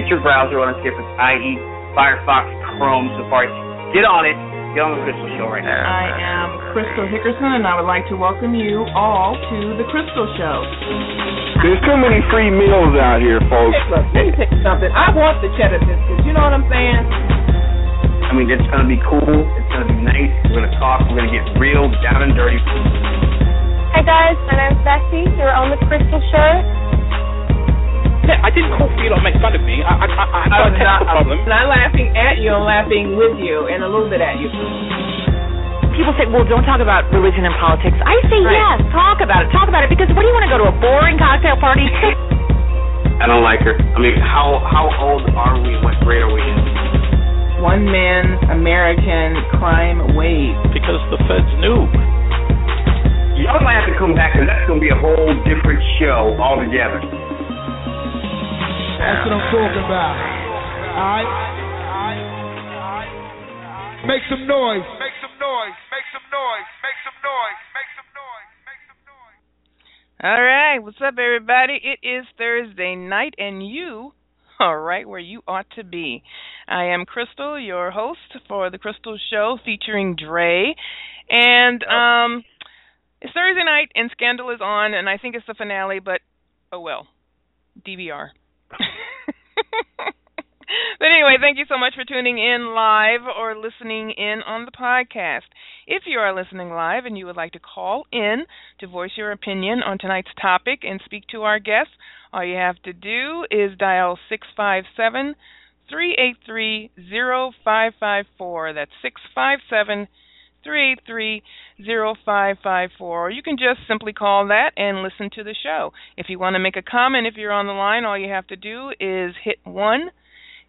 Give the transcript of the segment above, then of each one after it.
Get your browser on its different, i.e., Firefox, Chrome, Safari. Get on it. Get on the Crystal Show right now. I am Crystal Hickerson, and I would like to welcome you all to the Crystal Show. There's too many free meals out here, folks. Hey, look, let me pick something. I want the cheddar biscuits. You know what I'm saying? I mean, it's going to be cool. It's going to be nice. We're going to talk. We're going to get real, down and dirty. Hi, guys. My name's Bessie. You're on the Crystal Show. Yeah, I didn't call for you to make fun of me. I, I, I, I have I'm a oh, not, technical problem. I'm not laughing at you. I'm laughing with you and a little bit at you. People say, well, don't talk about religion and politics. I say, Right. yes, talk about it. Talk about it because what do you want to go to a boring cocktail party? I don't like her. I mean, how how old are we? What grade are we in? One man American crime wave. Because the feds knew. Y'all might have to come back, because that's going to be a whole different show altogether. That's what I'm talking about. Alright? Make some noise. Make some noise. Make some noise. Make some noise. Make some noise. Make some noise. All right, what's up, everybody? It is Thursday night, and you are right where you ought to be. I am Crystal, your host for the Crystal Show, featuring Dre, and um, it's Thursday night, and Scandal is on, and I think it's the finale, but oh well, DVR. But anyway, thank you so much for tuning in live or listening in on the podcast. If you are listening live and you would like to call in to voice your opinion on tonight's topic and speak to our guests, all you have to do is dial 657 383 0554. That's 657 383 0554. Or you can just simply call that and listen to the show. If you want to make a comment, if you're on the line, all you have to do is hit 1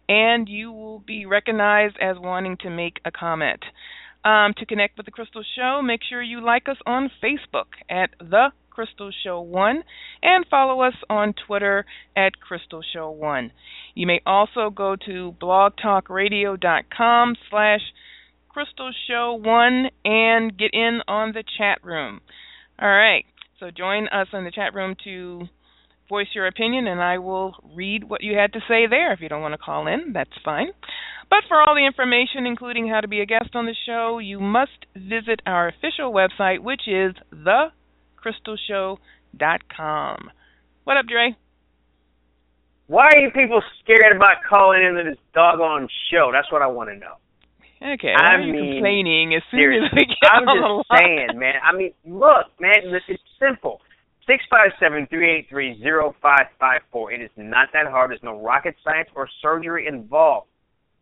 and you will be recognized as wanting to make a comment. Um, to connect with the Crystal Show, make sure you like us on Facebook at The Crystal Show One and follow us on Twitter at Crystal Show One. You may also go to blogtalkradio.com slash Crystal Show One and get in on the chat room. All right, so join us in the chat room to voice your opinion, and I will read what you had to say there. If you don't want to call in, that's fine. But for all the information, including how to be a guest on the show, you must visit our official website, which is thecrystalshow.com. What up, Dre? Why are you people scared about calling into this doggone show? That's what I want to know. Okay, I are you mean, complaining as soon Seriously, as we get I'm on just the line? saying, man. I mean, look, man, this is simple. Six five seven three eight three zero five five four. It is not that hard. There's no rocket science or surgery involved.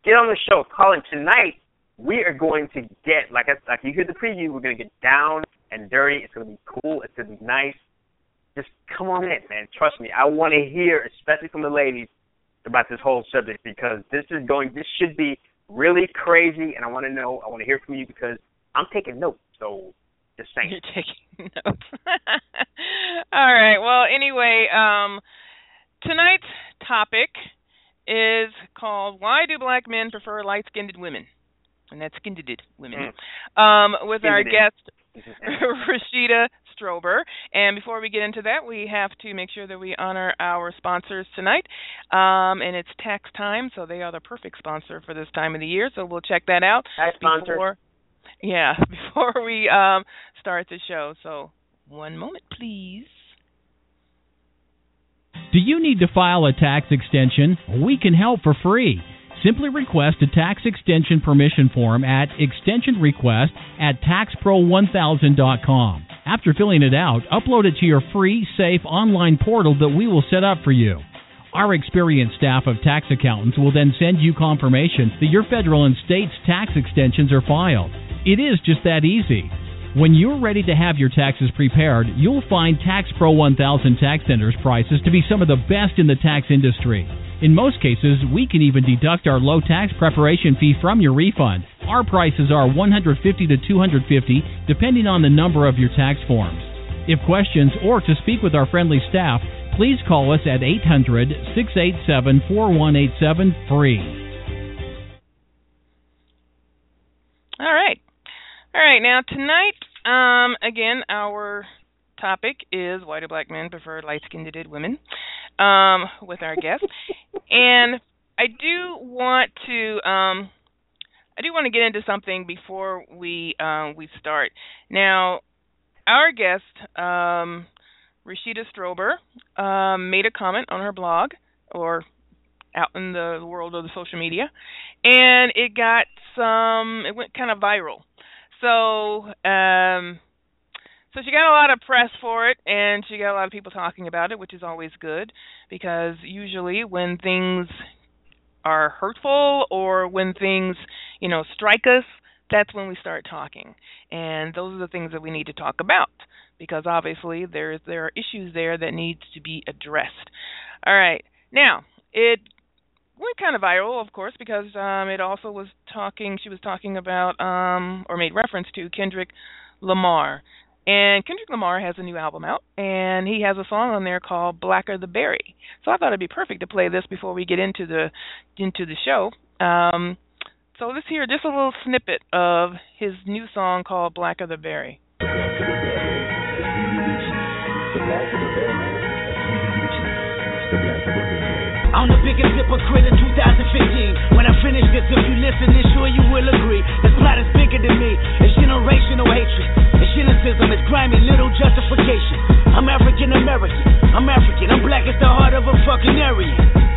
Get on the show. Call in tonight. We are going to get like I, like you hear the preview. We're going to get down and dirty. It's going to be cool. It's going to be nice. Just come on in, man. Trust me. I want to hear, especially from the ladies, about this whole subject because this is going. This should be really crazy, and I want to know. I want to hear from you because I'm taking notes. So just saying. You're taking notes. All right. Well, anyway, um, tonight's topic is called "Why Do Black Men Prefer Light-Skinned Women?" and that's skinned women. Um, with our guest Rashida Strober. And before we get into that, we have to make sure that we honor our sponsors tonight. Um, and it's tax time, so they are the perfect sponsor for this time of the year. So we'll check that out Hi, sponsor. before yeah, before we um start the show. So one moment, please. Do you need to file a tax extension? We can help for free. Simply request a tax extension permission form at extensionrequest at taxpro1000.com. After filling it out, upload it to your free, safe online portal that we will set up for you. Our experienced staff of tax accountants will then send you confirmation that your federal and state's tax extensions are filed. It is just that easy. When you're ready to have your taxes prepared, you'll find Tax Pro 1000 Tax Center's prices to be some of the best in the tax industry. In most cases, we can even deduct our low tax preparation fee from your refund. Our prices are 150 to 250 depending on the number of your tax forms. If questions or to speak with our friendly staff, please call us at 800 687 4187 free. All right. All right. Now tonight, um, again, our topic is why do black men prefer light-skinned women? Um, with our guest, and I do want to um, I do want to get into something before we uh, we start. Now, our guest, um, Rashida Strober, um, made a comment on her blog or out in the world of the social media, and it got some. It went kind of viral. So, um, so she got a lot of press for it, and she got a lot of people talking about it, which is always good because usually when things are hurtful or when things, you know, strike us, that's when we start talking. And those are the things that we need to talk about because obviously there there are issues there that needs to be addressed. All right. Now, it went kind of viral, of course, because um it also was talking she was talking about um or made reference to Kendrick Lamar. And Kendrick Lamar has a new album out, and he has a song on there called "Blacker the Berry." So I thought it'd be perfect to play this before we get into the into the show. Um, so let's hear just a little snippet of his new song called "Blacker the Berry." I'm the biggest hypocrite in 2015. When I finish this, if you listen, then sure you will agree. This plot is bigger than me. It's generational hatred. It's cynicism. It's grimy, little justification. I'm African American. I'm African. I'm black as the heart of a fucking Aryan.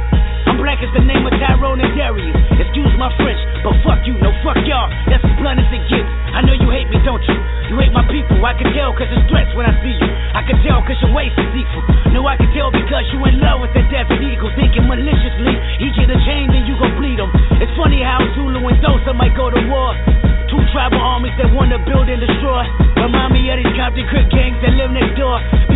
Black as the name of Tyrone and Darius. Excuse my French, but fuck you, no fuck y'all. That's as blunt as it gets. I know you hate me, don't you? You hate my people. I can tell cause it's threats when I see you. I can tell cause your waist is equal. No, I can tell because you in love with the Desert Eagle. Thinking maliciously, he get a chain, then you gon' bleed him. It's funny how Zulu and Xhosa might go to war. Two tribal armies that wanna build and destroy. Remind me of these Compton Crip gangs that live next door.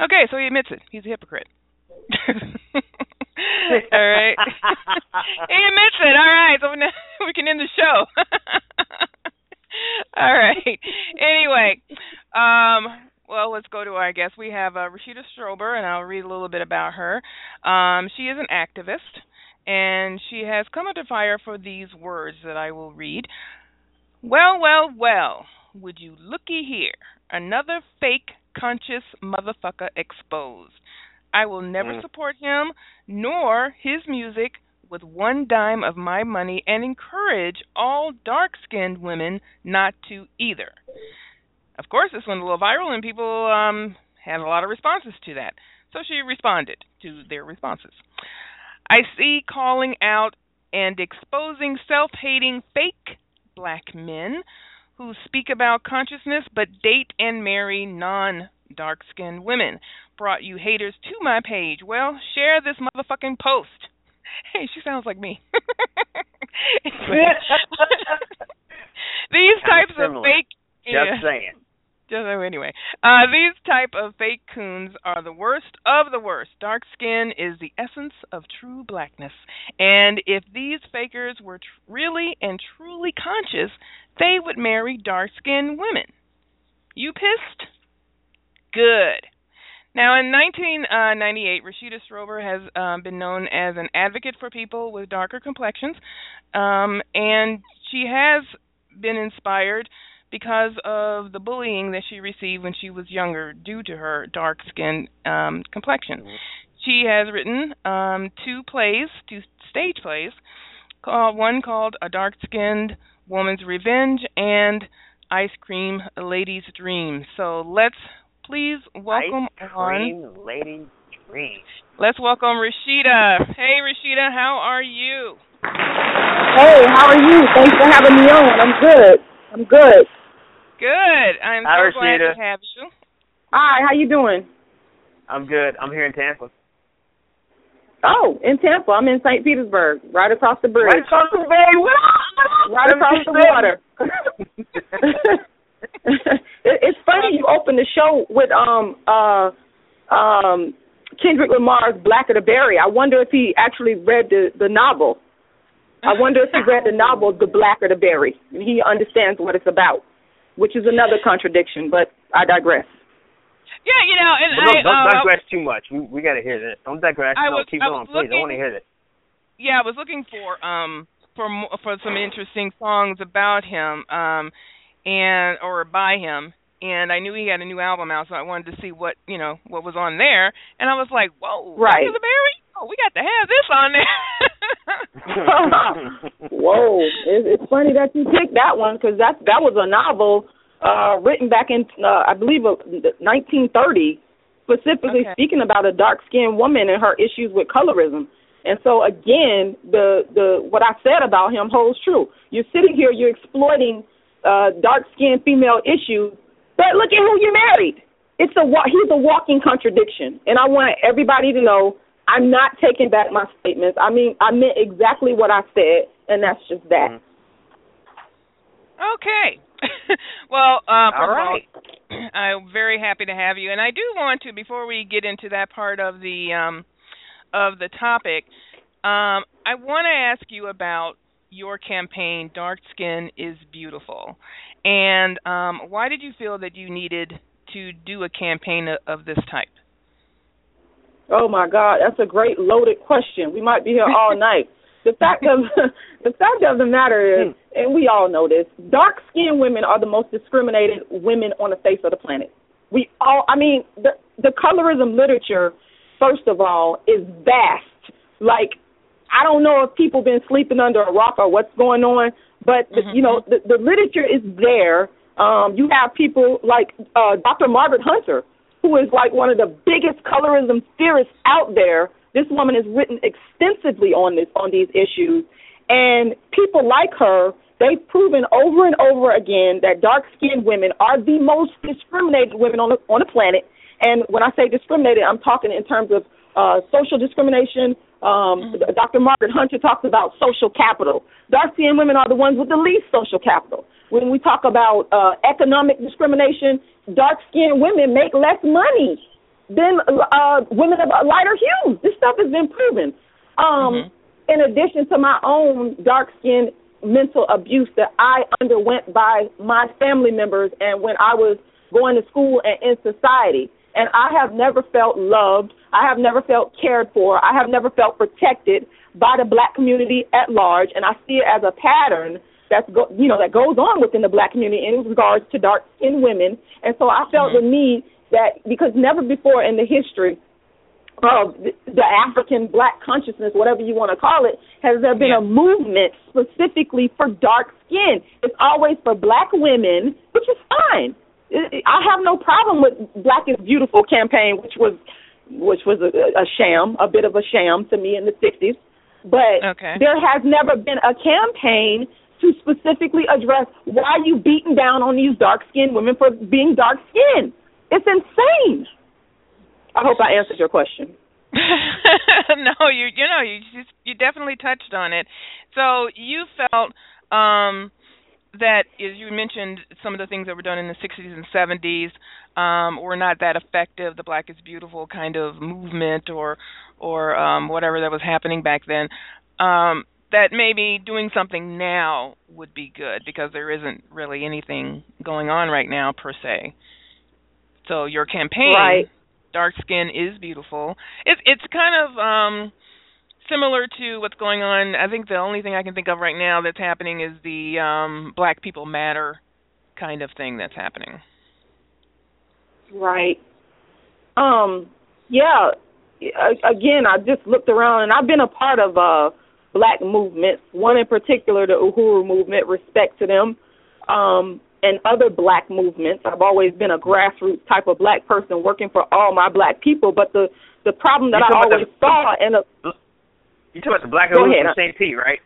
Okay, so he admits it. He's a hypocrite. All right. he admits it. All right, so now we can end the show. All right. Anyway, um, well, let's go to our guest. We have uh, Rashida Strober, and I'll read a little bit about her. Um, she is an activist, and she has come under fire for these words that I will read. Well, well, well, would you looky here? Another fake conscious motherfucker exposed. I will never Mm. support him nor his music with one dime of my money and encourage all dark skinned women not to either. Of course, this went a little viral and people um, had a lot of responses to that. So she responded to their responses. I see calling out and exposing self hating fake black men who speak about consciousness but date and marry non dark skinned women. Brought you haters to my page. Well, share this motherfucking post. Hey, she sounds like me. These Kinda types of similar. fake Just yeah. saying. Just anyway, uh, these type of fake coons are the worst of the worst. Dark skin is the essence of true blackness, and if these fakers were tr- really and truly conscious, they would marry dark skinned women. You pissed? Good. Now, in 1998, Rashida Strober has um, been known as an advocate for people with darker complexions, um, and she has been inspired because of the bullying that she received when she was younger due to her dark skin um, complexion. She has written um, two plays, two stage plays, called one called A Dark Skinned Woman's Revenge and Ice Cream Lady's Dream. So let's please welcome Ice on. cream lady dream. Let's welcome Rashida. Hey Rashida, how are you? Hey, how are you? Thanks for having me on. I'm good. I'm good. Good. I'm Hi, so glad to have you. Hi, how you doing? I'm good. I'm here in Tampa. Oh, in Tampa. I'm in St. Petersburg, right across the bridge. Right across the bay. What up? Right across the water. it, it's funny you opened the show with um uh um Kendrick Lamar's Black Blacker the Berry. I wonder if he actually read the the novel. I wonder if he read the novel The Black Blacker the Berry and he understands what it's about, which is another contradiction. But I digress. Yeah, you know, and Well, don't, I don't uh, digress too much. We we got to hear this. Don't digress. I no, was- keep I going, was please. I want to hear this. yeah, I was looking for um for for some interesting songs about him um and or by him and I knew he had a new album out so I wanted to see what, you know, what was on there and I was like, "Whoa, Right. Dr. Berry? Oh, we got to have this on there." Whoa, it, it's funny that you picked that one because that that was a novel uh written back in uh, I believe uh, 1930, specifically Okay. speaking about a dark skinned woman and her issues with colorism. And so again, the the what I said about him holds true. You're sitting here, you're exploiting uh dark skinned female issues, but look at who you married. It's a he's a walking contradiction, and I want everybody to know I'm not taking back my statements. I mean, I meant exactly what I said, and that's just that. Okay. well, uh, first All of all, right. I'm very happy to have you, and I do want to before we get into that part of the um, of the topic, um, I want to ask you about your campaign, "Dark Skin is Beautiful," and um, why did you feel that you needed to do a campaign of, of this type? Oh my God, that's a great loaded question. We might be here all night. The fact of the fact of the matter is, and we all know this, dark skinned women are the most discriminated women on the face of the planet. We all I mean, the the colorism literature, first of all, is vast. Like I don't know if people been sleeping under a rock or what's going on, but the, you know, the, the literature is there. Um, you have people like uh, Dr. Margaret Hunter, who is like one of the biggest colorism theorists out there. This woman has written extensively on this on these issues, and people like her, they've proven over and over again that dark-skinned women are the most discriminated women on the on the planet. And when I say discriminated, I'm talking in terms of uh, social discrimination. Um, Dr. Margaret Hunter talks about social capital. Dark-skinned women are the ones with the least social capital. When we talk about uh, economic discrimination, dark-skinned women make less money than uh, women of lighter hues. This stuff has been proven. Um, In addition to my own dark-skinned mental abuse that I underwent by my family members and when I was going to school and in society. And I have never felt loved. I have never felt cared for. I have never felt protected by the black community at large. And I see it as a pattern that's go, you know that goes on within the black community in regards to dark skinned women. And so I felt the mm-hmm. need that because never before in the history of the, the African black consciousness, whatever you want to call it, has there been a movement specifically for dark skin. It's always for black women, which is fine. I have no problem with Black is Beautiful campaign, which was which was a, a sham, a bit of a sham to me in the '60s. But Okay. there has never been a campaign to specifically address why you beating down on these dark skinned women for being dark skinned. It's insane. I hope I answered your question. no, you you know you you definitely touched on it. So you felt um that as you mentioned some of the things that were done in the 60s and 70s um were not that effective the black is beautiful kind of movement or or um whatever that was happening back then. Um that maybe doing something now would be good because there isn't really anything going on right now per se. So your campaign Right. dark skin is beautiful. It's it's kind of um similar to what's going on i think the only thing i can think of right now that's happening is the um black people matter kind of thing that's happening Right. Um. Yeah. Again, I just looked around, and I've been a part of uh black movements. One in particular, the Uhuru movement. Respect to them. Um. And other black movements. I've always been a grassroots type of black person, working for all my black people. But the the problem that You I talking about always the- saw, and a, You talking about the black Go ahead. from St. Pete, right?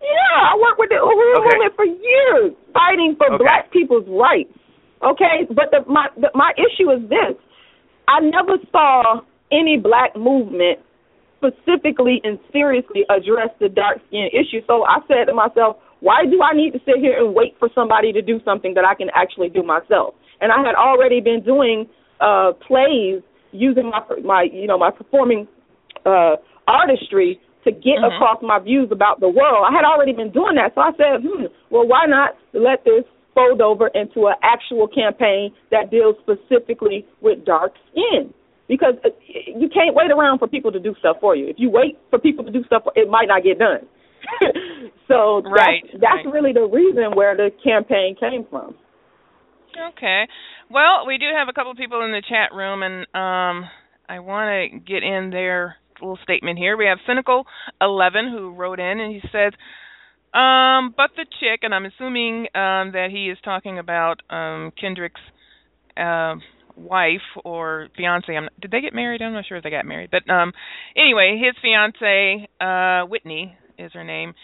Yeah, I worked with the Uhuru Okay. movement for years, fighting for Okay. black people's rights. Okay, but the, my the, my issue is this: I never saw any black movement specifically and seriously address the dark skin issue. So I said to myself, why do I need to sit here and wait for somebody to do something that I can actually do myself? And I had already been doing uh plays using my my you know my performing uh artistry to get Mhm. across my views about the world. I had already been doing that, so I said, hmm, well, why not let this fold over into an actual campaign that deals specifically with dark skin? Because uh, you can't wait around for people to do stuff for you. If you wait for people to do stuff, it might not get done. so Right, that's, that's right. really the reason where the campaign came from. Okay. Well, we do have a couple of people in the chat room, and um, I want to get in their little statement here. We have Cynical Eleven who wrote in, and he says, um, "But the chick," and I'm assuming um, that he is talking about um, Kendrick's uh, wife or fiance. I'm, did they get married? I'm not sure if they got married, but um, anyway, his fiance uh, Whitney is her name.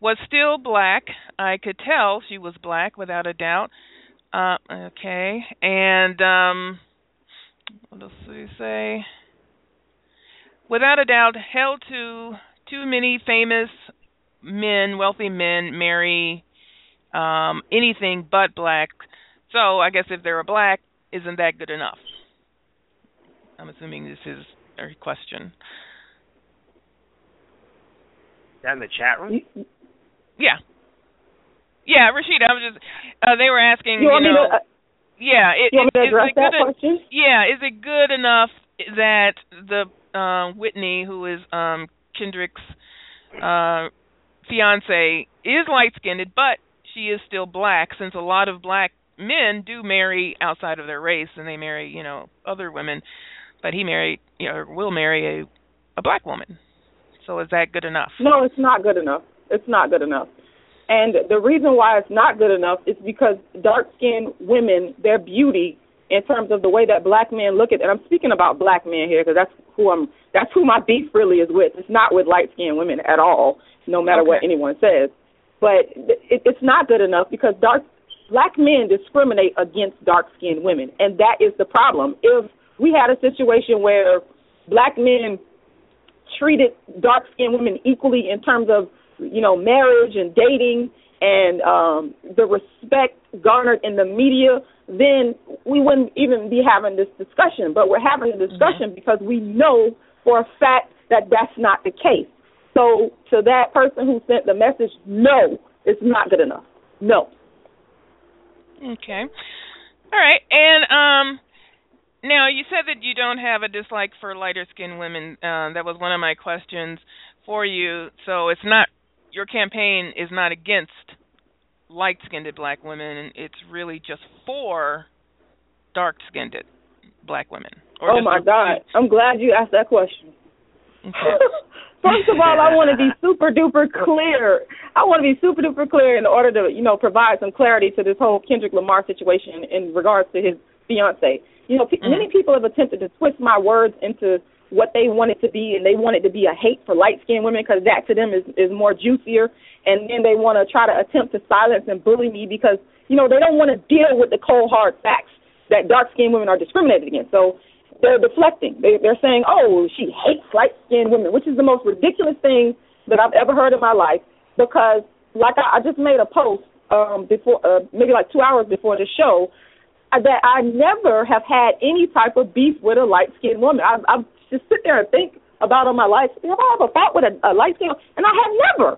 Was still black. I could tell she was black without a doubt. Uh, okay, and um, what else did he say? Without a doubt, hell to too many famous men, wealthy men, marry um, anything but black. So I guess if they're a black, isn't that good enough? I'm assuming this is a question. Is that in the chat room? Yeah. Yeah, Rashida, I was just uh, they were asking, You want me know, to? Uh, yeah, it, you want me to is it good that en- question? Yeah, is it good enough that the uh, Whitney, who is um, Kendrick's uh, fiance, is light skinned, but she is still black, since a lot of black men do marry outside of their race, and they marry, you know, other women. But he married, you know, will marry a a black woman. So is that good enough? No, it's not good enough. It's not good enough. And the reason why it's not good enough is because dark skinned women, their beauty in terms of the way that black men look at and I'm speaking about black men here because that's who I'm that's who my beef really is with. It's not with light skinned women at all, no matter what anyone says. But it, it's not good enough because dark black men discriminate against dark skinned women and that is the problem. If we had a situation where black men treated dark skinned women equally in terms of you know marriage and dating and um the respect garnered in the media then we wouldn't even be having this discussion but we're having a discussion because we know for a fact that that's not the case so to that person who sent the message no it's not good enough no Okay. All right. And um now you said that you don't have a dislike for lighter skinned women. Uh, that was one of my questions for you. So it's not your campaign is not against light skinned black women. It's really just for dark skinned black women. oh my god i'm glad you asked that question Okay. First of all, I want to be super duper clear. I want to be super duper clear in order to, you know, provide some clarity to this whole Kendrick Lamar situation in regards to his fiance. You know, pe- Mhm. many people have attempted to twist my words into what they want it to be, and they want it to be a hate for light skinned women because that to them is is more juicier, and then they want to try to attempt to silence and bully me because you know they don't want to deal with the cold hard facts that dark skinned women are discriminated against. So they're deflecting. They, they're saying, "Oh, she hates light-skinned women," which is the most ridiculous thing that I've ever heard in my life. Because, like I, I just made a post um, before, uh, maybe like two hours before the show, uh, that I never have had any type of beef with a light-skinned woman. I, I just sit there and think about all my life. Have I ever fought with a, a light-skinned? And I have never,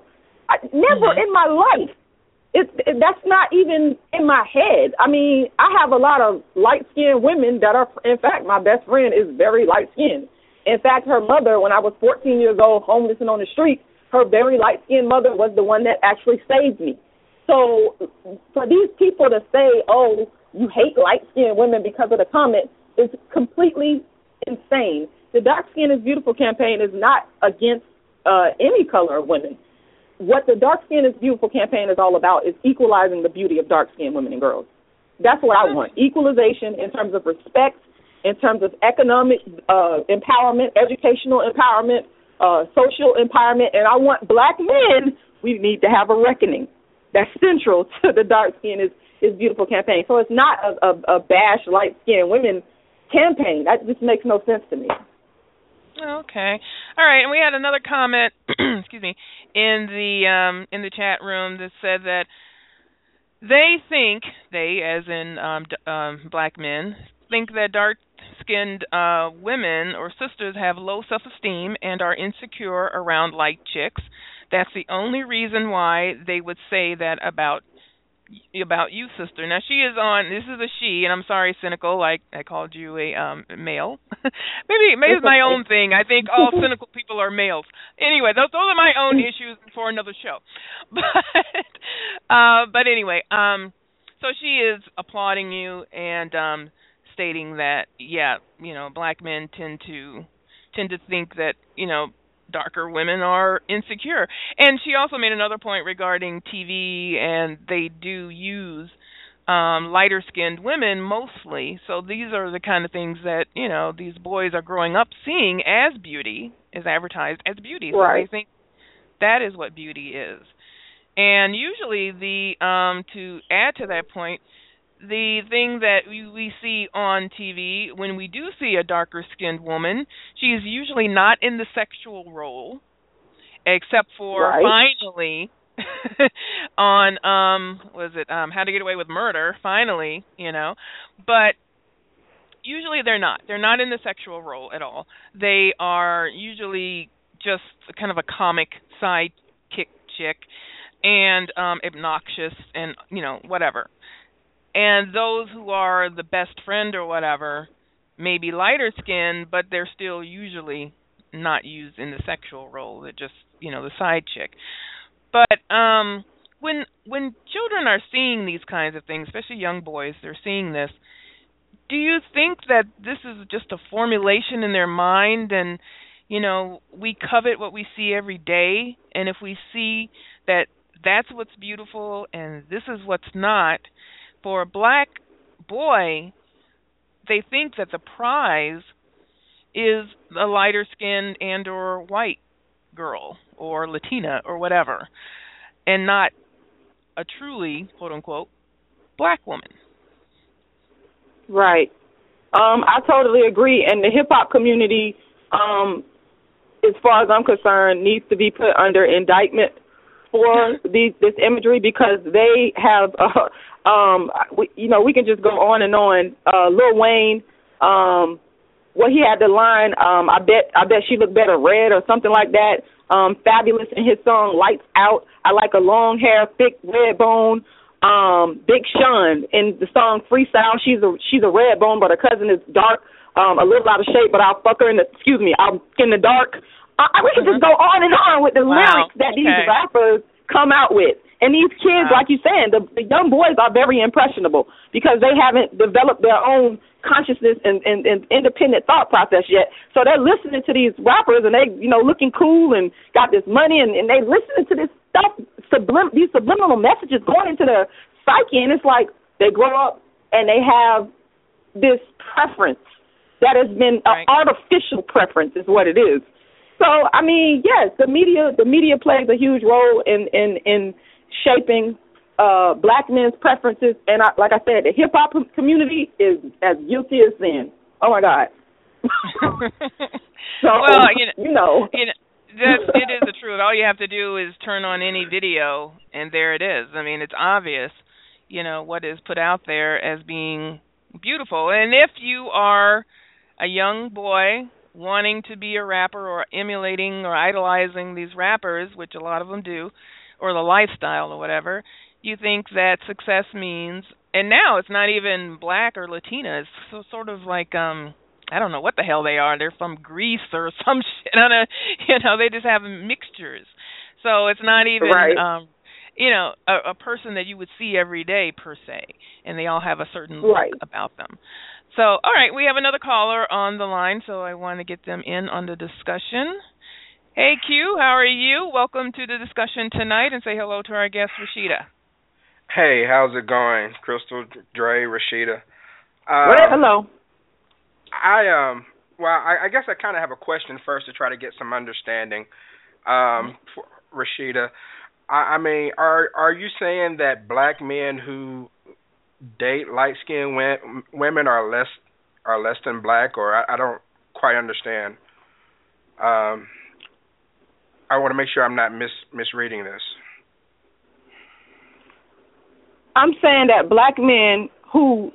I, never mm-hmm. in my life it, it that's not even in my head. I mean, I have a lot of light skinned women that are in fact my best friend is very light skinned. In fact, her mother when I was 14 years old homeless and on the street, her very light skinned mother was the one that actually saved me. So for these people to say, "Oh, you hate light skinned women because of the comment," is completely insane. The Dark Skin is Beautiful campaign is not against uh, any color of women what the Dark Skin is Beautiful campaign is all about is equalizing the beauty of dark skinned women and girls. That's what I want. Equalization in terms of respect, in terms of economic uh, empowerment, educational empowerment, uh, social empowerment, and I want black men, we need to have a reckoning. That's central to the Dark Skin is, is Beautiful campaign. So it's not a, a, a bash light skinned women campaign. That just makes no sense to me. Okay. All right, and we had another comment, excuse me, in the um in the chat room that said that they think they as in um d- um black men think that dark skinned uh, women or sisters have low self esteem and are insecure around light chicks. That's the only reason why they would say that about about you, sister. Now she is on. This is a she, and I'm sorry, cynical. Like I called you a um male. maybe maybe it's my own thing. I think all cynical people are males. Anyway, those those are my own issues for another show. But uh, but anyway, um, so she is applauding you and um stating that yeah, you know, black men tend to tend to think that you know darker women are insecure. And she also made another point regarding TV, and they do use um lighter skinned women mostly. So these are the kind of things that, you know, these boys are growing up seeing as beauty, is advertised as beauty. So right. they think that is what beauty is. And usually the um to add to that point, the thing that we, we see on TV when we do see a darker skinned woman, she's usually not in the sexual role, except for Right. finally on um was it um How to Get Away with Murder, finally, you know. But usually they're not. They're not in the sexual role at all. They are usually just kind of a comic sidekick chick and um obnoxious and you know whatever and those who are the best friend or whatever may be lighter skinned but they're still usually not used in the sexual role. They're just you know the side chick. But um when when children are seeing these kinds of things especially young boys they're seeing this do you think that this is just a formulation in their mind and you know we covet what we see every day? And if we see that that's what's beautiful and this is what's not for a black boy they think that the prize is a lighter skinned and or white girl or latina or whatever and not a truly quote unquote black woman Right. Um, I totally agree. And the hip hop community, um, as far as I'm concerned, needs to be put under indictment for these this imagery because they have uh, um we, you know, we can just go on and on. Uh Lil Wayne, um well he had the line, um, I bet I bet she looked better red or something like that. Um, Fabolous in his song Lights Out. I like a long hair, thick red bone um Big Sean in the song Freestyle. She's a she's a red bone, but her cousin is dark, um, a little out of shape, but I'll fuck her in the excuse me, I'll in the dark. I, I we could just go on and on with the Wow, lyrics that these rappers come out with. And these kids, like you're saying, the, the young boys are very impressionable because they haven't developed their own consciousness and, and, and independent thought process yet. So they're listening to these rappers and they, you know, looking cool and got this money and, and they listening to this stuff, sublim- these subliminal messages going into their psyche. And it's like they grow up and they have this preference that has been an artificial preference is what it is. So I mean, yes, the media the media plays a huge role in in in shaping uh black men's preferences and I, like I said, the hip hop community is as guilty as sin. Oh my god. So well, you know, you know. you know that it is the truth. All you have to do is turn on any video, and there it is. I mean, it's obvious, you know, what is put out there as being beautiful. And if you are a young boy wanting to be a rapper or emulating or idolizing these rappers, which a lot of them do, or the lifestyle or whatever, you think that success means and now it's not even black or Latina. It's so, sort of like um I don't know what the hell they are. They're from Greece or some shit. Don't know. You know, they just have mixtures. So it's not even Right. um you know, a, a person that you would see every day per se. And they all have a certain look Right. about them. So, all right, we have another caller on the line, so I want to get them in on the discussion. Hey Q, how are you? Welcome to the discussion tonight and say hello to our guest Rashida. Hey, how's it going, Crystal, Dre, Rashida? Um, hello. I um, well, I, I guess I kind of have a question first to try to get some understanding. Um, for Rashida, I, I mean, are are you saying that black men who date light skinned women are less are less than black, or I, I don't quite understand. Um, I want to make sure I'm not mis misreading this. I'm saying that black men who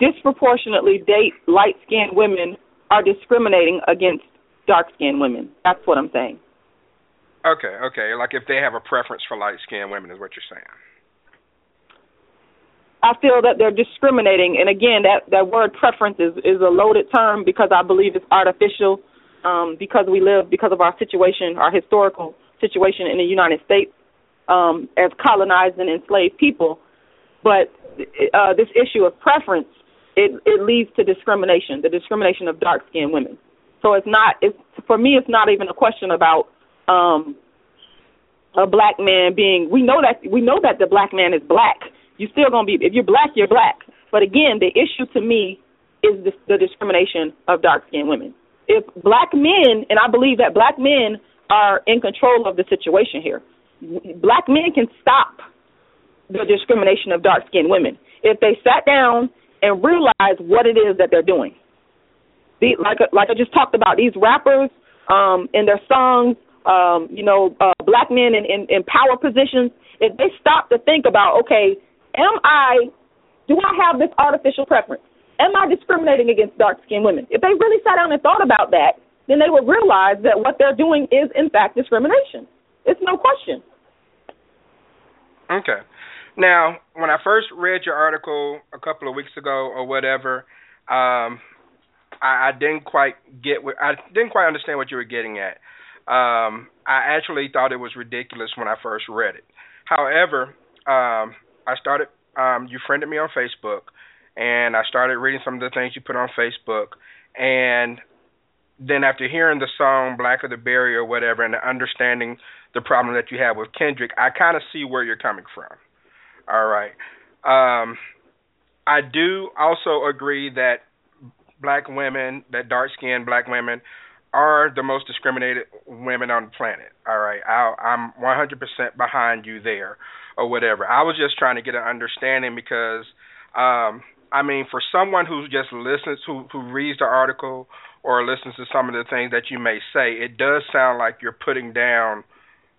disproportionately date light skinned women are discriminating against dark skinned women. That's what I'm saying. Okay, okay. Like if they have a preference for light skinned women is what you're saying. I feel that they're discriminating and again that, that word preference is, is a loaded term because I believe it's artificial um, because we live because of our situation, our historical situation in the United States um, as colonized and enslaved people. But uh, this issue of preference, it, it leads to discrimination, the discrimination of dark skinned women. So it's not, it's, for me, it's not even a question about um, a black man being. We know that we know that the black man is black. You're still gonna be if you're black, you're black. But again, the issue to me is the, the discrimination of dark skinned women. If black men, and I believe that black men are in control of the situation here black men can stop the discrimination of dark skinned women if they sat down and realize what it is that they're doing. The, like like I just talked about, these rappers um, in their songs, um, you know, uh, black men in, in, in power positions, if they stop to think about, okay, am I, do I have this artificial preference? Am I discriminating against dark skinned women? If they really sat down and thought about that, then they would realize that what they're doing is in fact discrimination. It's no question. Okay. Now, when I first read your article a couple of weeks ago or whatever, um, I, I didn't quite get what I didn't quite understand what you were getting at. Um, I actually thought it was ridiculous when I first read it. However, um, I started. Um, you friended me on Facebook, and I started reading some of the things you put on Facebook, and then after hearing the song "Black of the Berry" or whatever, and understanding the problem that you have with Kendrick, I kind of see where you're coming from. All right. Um, I do also agree that black women, that dark skinned black women, are the most discriminated women on the planet. All right. I, I'm 100% behind you there or whatever. I was just trying to get an understanding because, um, I mean, for someone who just listens, who, who reads the article or listens to some of the things that you may say, it does sound like you're putting down –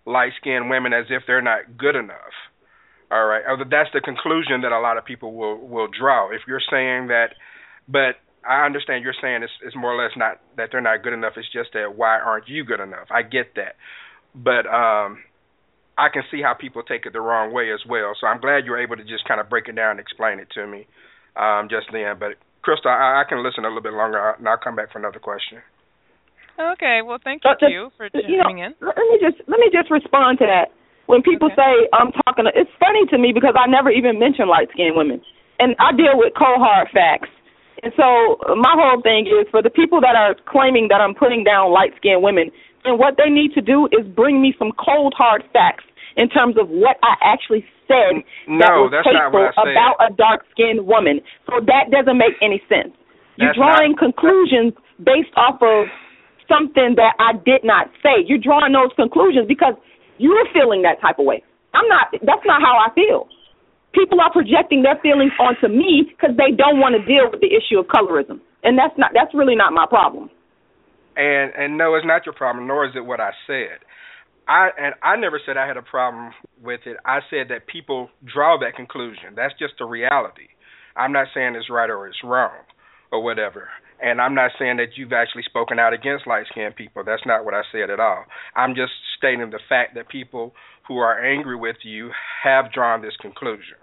light skinned women as if they're not good enough. All right. That's the conclusion that a lot of people will will draw. If you're saying that but I understand you're saying it's, it's more or less not that they're not good enough. It's just that why aren't you good enough? I get that, but um, I can see how people take it the wrong way as well. So I'm glad you're able to just kind of break it down and explain it to me um, just then. But Crystal, I, I can listen a little bit longer, and I'll come back for another question. Okay, well, thank you, you for joining you know, in. Let me just let me just respond to that. When people okay. say I'm talking, to, it's funny to me because I never even mention light skinned women, and I deal with cold hard facts. And so my whole thing is for the people that are claiming that I'm putting down light skinned women, and what they need to do is bring me some cold hard facts in terms of what I actually said no, that was that's hateful not what I said. about a dark skinned woman. So that doesn't make any sense. You're That's drawing not- conclusions based off of something that I did not say. You're drawing those conclusions because you're feeling that type of way. I'm not. That's not how I feel. People are projecting their feelings onto me because they don't want to deal with the issue of colorism, and that's not. That's really not my problem. And and no, it's not your problem, nor is it what I said. I and I never said I had a problem with it. I said that people draw that conclusion. That's just the reality. I'm not saying it's right or it's wrong or whatever. And I'm not saying that you've actually spoken out against light skinned people. That's not what I said at all. I'm just stating the fact that people who are angry with you have drawn this conclusion.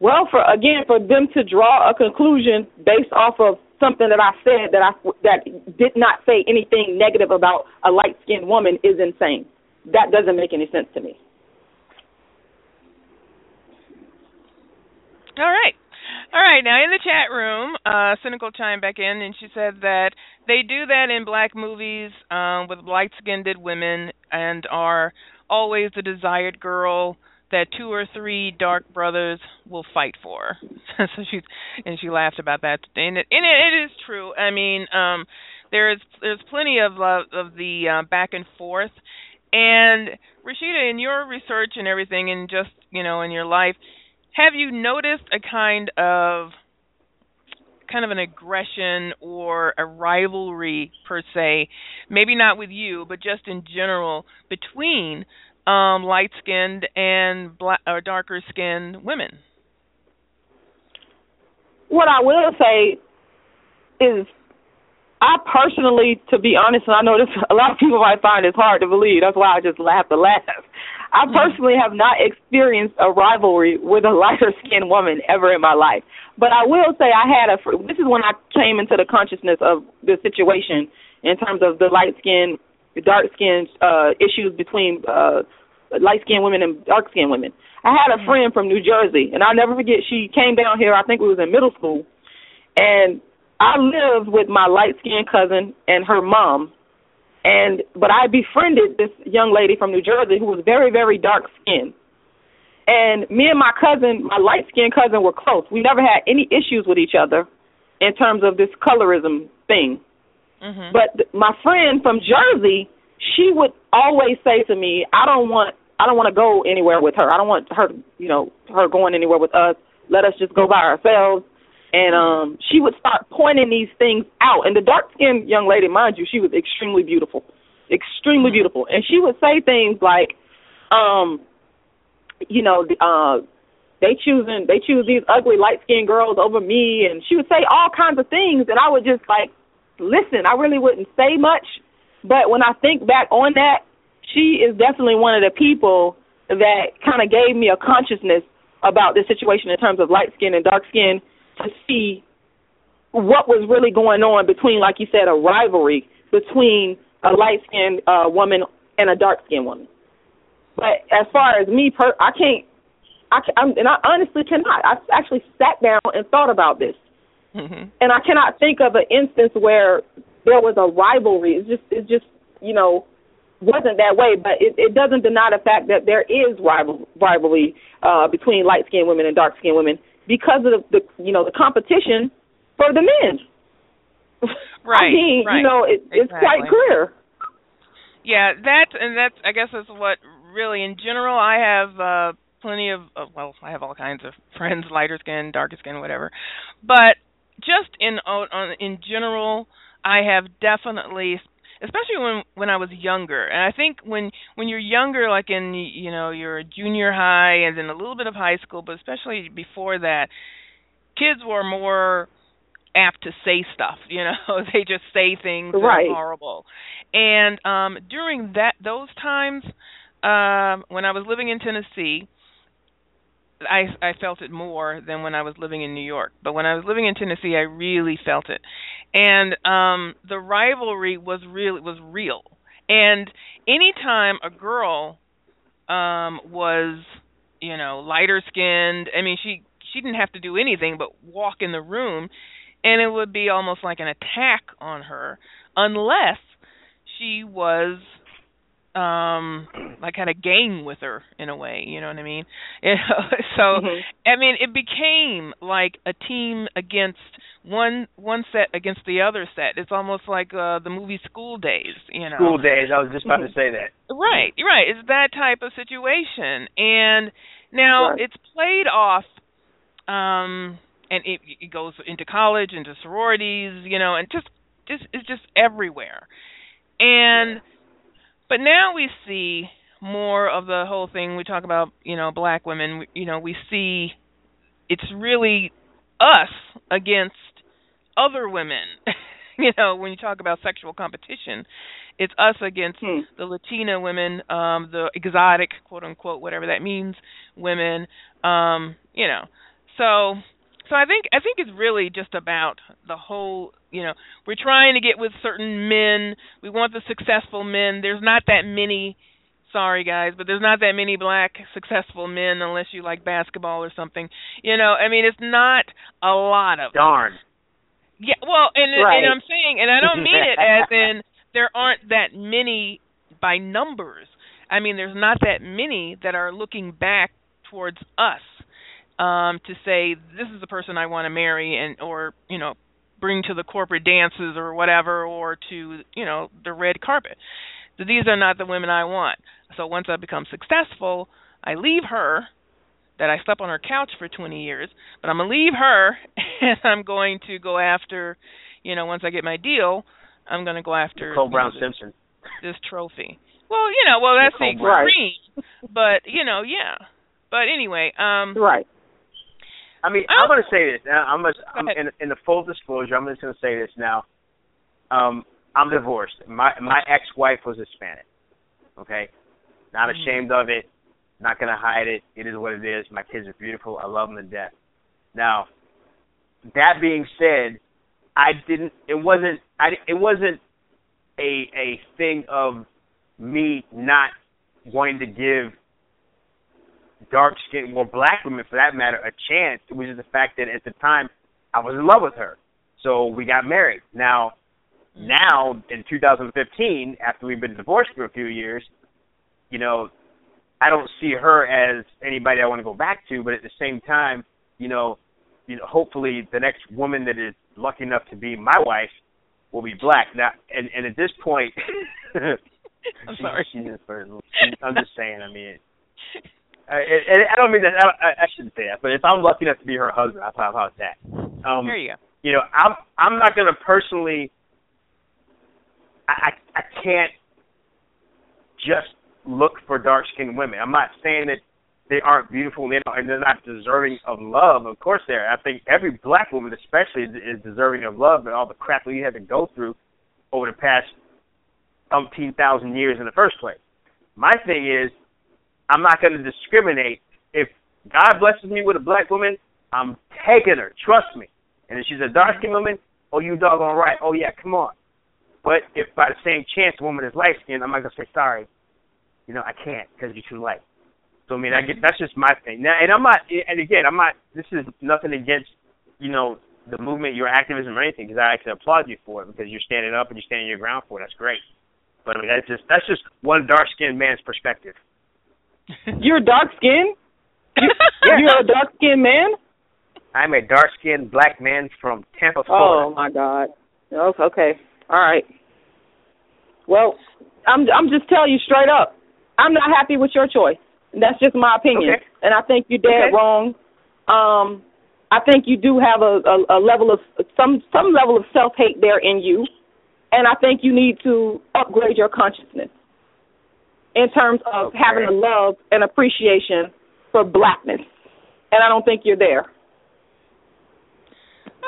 Well, for again, for them to draw a conclusion based off of something that I said that I that did not say anything negative about a light skinned woman is insane. That doesn't make any sense to me. All right. All right, now in the chat room, uh, Cynical chimed back in and she said that they do that in black movies um, with light skinned women and are always the desired girl that two or three dark brothers will fight for. so she and she laughed about that, and it, and it, it is true. I mean, um, there's there's plenty of uh, of the uh, back and forth, and Rashida, in your research and everything, and just you know in your life, have you noticed a kind of kind of an aggression or a rivalry per se, maybe not with you, but just in general between um light skinned and black or darker skinned women? what I will say is I personally, to be honest, and I know this a lot of people might find this hard to believe. That's why I just laugh to laugh. I Mm-hmm. personally have not experienced a rivalry with a lighter skinned woman ever in my life. But I will say I had a. This is when I came into the consciousness of the situation in terms of the light skin, dark skin uh, issues between uh, light skinned women and dark skinned women. I had a friend from New Jersey, and I'll never forget. She came down here. I think we was in middle school, and I lived with my light skinned cousin and her mom. And but I befriended this young lady from New Jersey who was very, very dark skinned. And me and my cousin, my light skinned cousin, were close. We never had any issues with each other in terms of this colorism thing. Mhm. But th- my friend from Jersey, she would always say to me, "I don't want, I don't want to go anywhere with her. I don't want her, you know, her going anywhere with us. Let us just go by ourselves." And um, she would start pointing these things out. And the dark skinned young lady, mind you, she was extremely beautiful, extremely beautiful. And she would say things like, um, you know, uh, they choosing, they choose these ugly light skinned girls over me, and she would say all kinds of things, and I would just like listen. I really wouldn't say much, but when I think back on that, she is definitely one of the people that kind of gave me a consciousness about this situation in terms of light skin and dark skin to see what was really going on between, like you said, a rivalry between a light skinned uh, woman and a dark skinned woman. But as far as me, per- I can't. I can, I'm, and I honestly cannot. I actually sat down and thought about this, Mhm. and I cannot think of an instance where there was a rivalry. It's just, it just, you know, wasn't that way. But it, it doesn't deny the fact that there is rival, rivalry uh, between light skinned women and dark skinned women because of the, the, you know, the competition for the men. Right. I mean, right. you know, it, it's quite Exactly. clear. Yeah, that and that's I guess that's what really in general I have uh plenty of uh, well I have all kinds of friends lighter skin, darker skin, whatever. But just in on, on in general, I have definitely especially when when I was younger. And I think when when you're younger like in you know, your junior high and then a little bit of high school, but especially before that, kids were more apt to say stuff, you know. they just say things that are horrible. And um during that those times um when I was living in Tennessee, I I felt it more than when I was living in New York. But when I was living in Tennessee, I really felt it. And um the rivalry was really was real. And anytime a girl um was, you know, lighter skinned, I mean she she didn't have to do anything but walk in the room and it would be almost like an attack on her unless she was um like kind of gang with her in a way you know what i mean you know so Mhm. i mean it became like a team against one one set against the other set it's almost like uh the movie School Daze you know School Daze. I was just about to say that. Right, you're right. It's that type of situation, and now Right. it's played off, um, and it, it goes into college, into sororities, you know, and just just it's just everywhere. And but now we see more of the whole thing. We talk about you know black women. we- You know, we see it's really us against other women. you know, when you talk about sexual competition, it's us against Hmm. the Latina women, um, the exotic, quote unquote, whatever that means, women. Um, you know, so so I think I think it's really just about the whole. You know, we're trying to get with certain men. We want the successful men. There's not that many. Sorry guys, but there's not that many black successful men unless you like basketball or something. You know, I mean, it's not a lot of. them. Darn. Yeah, well, and Right. and I'm saying, and I don't mean it as in there aren't that many by numbers. I mean, there's not that many that are looking back towards us um to say this is the person I want to marry and or, you know, bring to the corporate dances or whatever or to, you know, the red carpet. So these are not the women I want. So once I become successful, I leave her that I slept on her couch for 20 years, but I'm going to leave her and I'm going to go after, you know, once I get my deal, I'm going to go after Nicole you know, Brown this, Simpson. this trophy. Well, you know, well that's the Nicole Brown. extreme, but you know, yeah. But anyway, um Right. I mean, I'm going to say this. Now, I'm, gonna, I'm in, in the full disclosure. I'm just going to say this now. Um, I'm divorced. My my ex-wife was Hispanic. Okay, not Mm-hmm. ashamed of it. Not going to hide it. It is what it is. My kids are beautiful. I love them to death. Now, that being said, I didn't. It wasn't. I. It wasn't a a thing of me not wanting to give dark skinned or black women for that matter a chance. It was just the fact that at the time I was in love with her. So we got married. Now now in 2015, after we've been divorced for a few years, you know, I don't see her as anybody I want to go back to, but at the same time, you know, you know, hopefully the next woman that is lucky enough to be my wife will be black. Now, and and at this point, I'm sorry. She's just, I'm just saying. I mean, I, I, I don't mean that. I, I shouldn't say that. But if I'm lucky enough to be her husband, how about that? Um, there you go. You know, I'm I'm not going to personally. I I, I can't just look for dark skinned women. I'm not saying that they aren't beautiful and they and they're not deserving of love. Of course they are. I think every black woman, especially, is, is deserving of love and all the crap you had to go through over the past umpteen thousand years in the first place. My thing is, I'm not going to discriminate. If God blesses me with a black woman, I'm taking her. Trust me. And if she's a dark skinned woman, oh, you doggone right. Oh, yeah, come on. But if by the same chance a woman is light skinned, I'm not going to say sorry. You know, I can't because you're too light. So I mean, I get that's just my thing. Now, and I'm not. And again, I'm not. This is nothing against you know the movement, your activism, or anything. Because I actually applaud you for it because you're standing up and you're standing your ground for it. That's great. But I mean, that's just that's just one dark skinned man's perspective. You're dark skinned. You're a dark skinned man. I'm a dark skinned black man from Tampa, Florida. Oh my God. Oh, Okay. All right. Well, I'm I'm just telling you straight up. I'm not happy with your choice. That's just my opinion, Okay. and I think you're dead Okay. wrong. Um, I think you do have a, a, a level of some some level of self hate there in you, and I think you need to upgrade your consciousness in terms of Okay. having a love and appreciation for blackness. And I don't think you're there.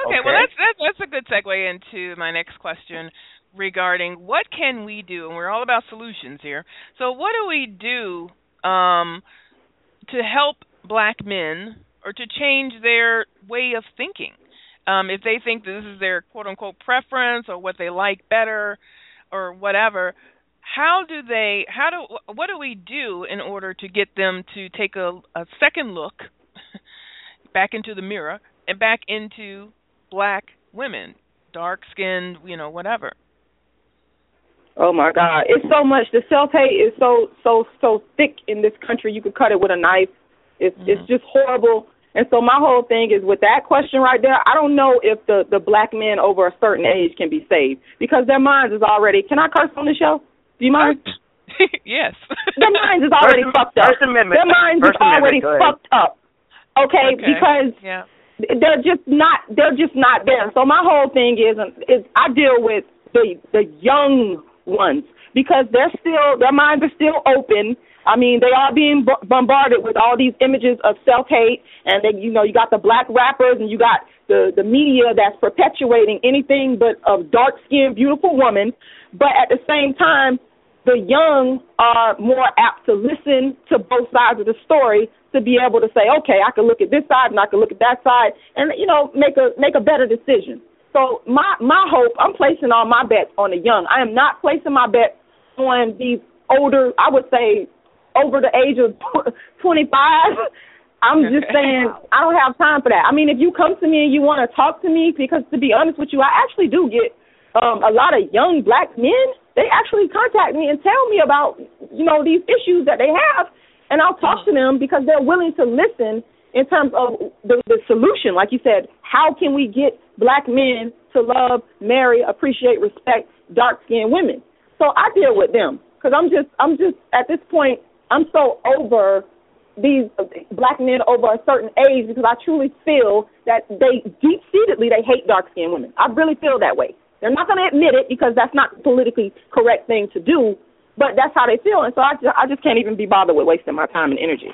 Okay, well Okay. that's that's a good segue into my next question regarding what can we do, and we're all about solutions here. So what do we do um, to help black men or to change their way of thinking? Um, if they think that this is their quote unquote preference or what they like better or whatever, how do they how do what do we do in order to get them to take a, a second look back into the mirror and back into black women, dark skinned, you know, whatever. Oh my God! It's so much. The self hate is so so so thick in this country. You could cut it with a knife. It's it's mm-hmm. just horrible. And so my whole thing is with that question right there. I don't know if the the black men over a certain age can be saved because their minds is already. Can I curse on the show? Do you mind? yes. Their minds is already First- fucked up. First Amendment. Their minds First is already Amendment, go fucked up. Okay, Okay. because yeah. they're just not they're just not there. So my whole thing is is I deal with the the young ones because they're still their minds are still open. I mean, they are being b- bombarded with all these images of self hate, and they, you know, you got the black rappers, and you got the the media that's perpetuating anything but a dark skinned, beautiful woman. But at the same time, the young are more apt to listen to both sides of the story to be able to say, okay, I can look at this side and I can look at that side, and you know, make a make a better decision. So my my hope, I'm placing all my bets on the young. I am not placing my bets on these older. I would say over the age of 25. I'm just saying I don't have time for that. I mean, if you come to me and you want to talk to me, because to be honest with you, I actually do get um, a lot of young black men. They actually contact me and tell me about you know these issues that they have, and I'll talk to them because they're willing to listen in terms of the, the solution. Like you said, how can we get black men to love, marry, appreciate, respect dark skinned women? So I deal with them because I'm just I'm just at this point I'm so over these black men over a certain age because I truly feel that they deep seatedly they hate dark skinned women. I really feel that way. They're not going to admit it because that's not the politically correct thing to do, but that's how they feel, and so I just, I just can't even be bothered with wasting my time and energy.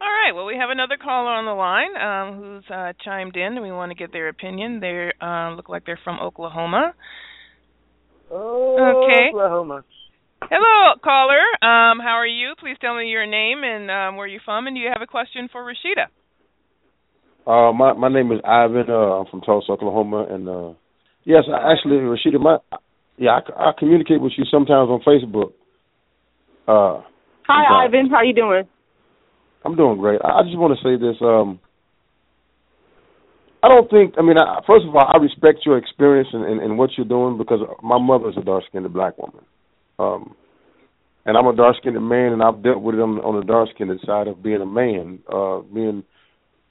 All right. Well, we have another caller on the line um, who's uh, chimed in, and we want to get their opinion. They uh, look like they're from Oklahoma. Oh, Okay. Oklahoma. Hello, caller. Um, how are you? Please tell me your name and um, where you're from, and do you have a question for Rashida? Uh, my my name is Ivan. Uh, I'm from Tulsa, Oklahoma, and uh, yes, I, actually, Rashida, my yeah, I, I communicate with you sometimes on Facebook. Uh, Hi. Ivan. How you doing? I'm doing great. I I just want to say this. Um, I don't think. I mean, I, first of all, I respect your experience and, and, and what you're doing because my mother is a dark-skinned black woman, um, and I'm a dark-skinned man, and I've dealt with it on, on the dark-skinned side of being a man, uh, being,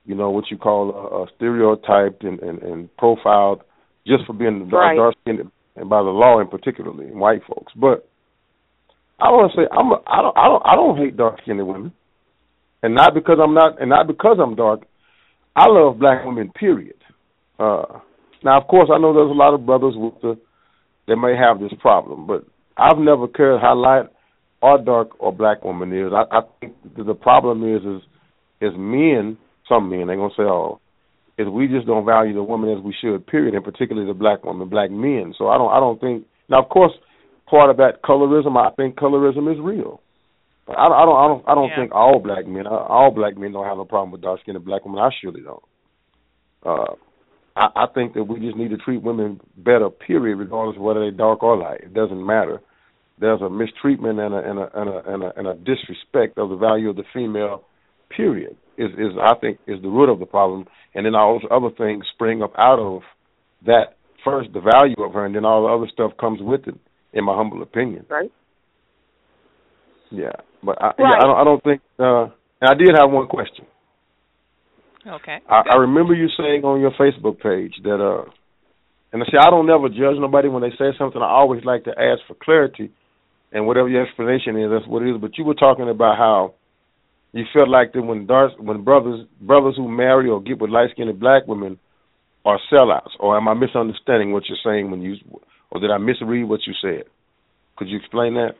you know, what you call uh, uh, stereotyped and, and, and profiled just for being dark, Right. dark-skinned and by the law, and particularly white folks. But I want to say I'm a, I don't I don't I don't hate dark-skinned women and not because I'm not, and not because I'm dark. I love black women. Period. Uh, now, of course, I know there's a lot of brothers with the that may have this problem, but I've never cared how light or dark or black woman is. I, I think the problem is is is men. Some men, they're gonna say, "Oh, is we just don't value the woman as we should." Period, and particularly the black woman, black men. So I don't, I don't think. Now, of course, part of that colorism, I think colorism is real. But I, don't- I don't, I don't, I don't Yeah. think all black men, all black men don't have a problem with dark skinned black women. I surely don't. Uh, I, I think that we just need to treat women better. Period, regardless of whether they're dark or light. It doesn't matter. There's a mistreatment and a and a and a and a, and a disrespect of the value of the female. Period is is I think is the root of the problem, and then all those other things spring up out of that. First, the value of her, and then all the other stuff comes with it. In my humble opinion. Right. Yeah, but I, Right. yeah, I don't. I don't think. Uh, and I did have one question. Okay. I, I remember you saying on your Facebook page that, uh, and I see I don't never judge nobody when they say something. I always like to ask for clarity, and whatever your explanation is, that's what it is. But you were talking about how you felt like that when when brothers brothers who marry or get with light skinned black women are sellouts, or am I misunderstanding what you're saying when you, or did I misread what you said? Could you explain that?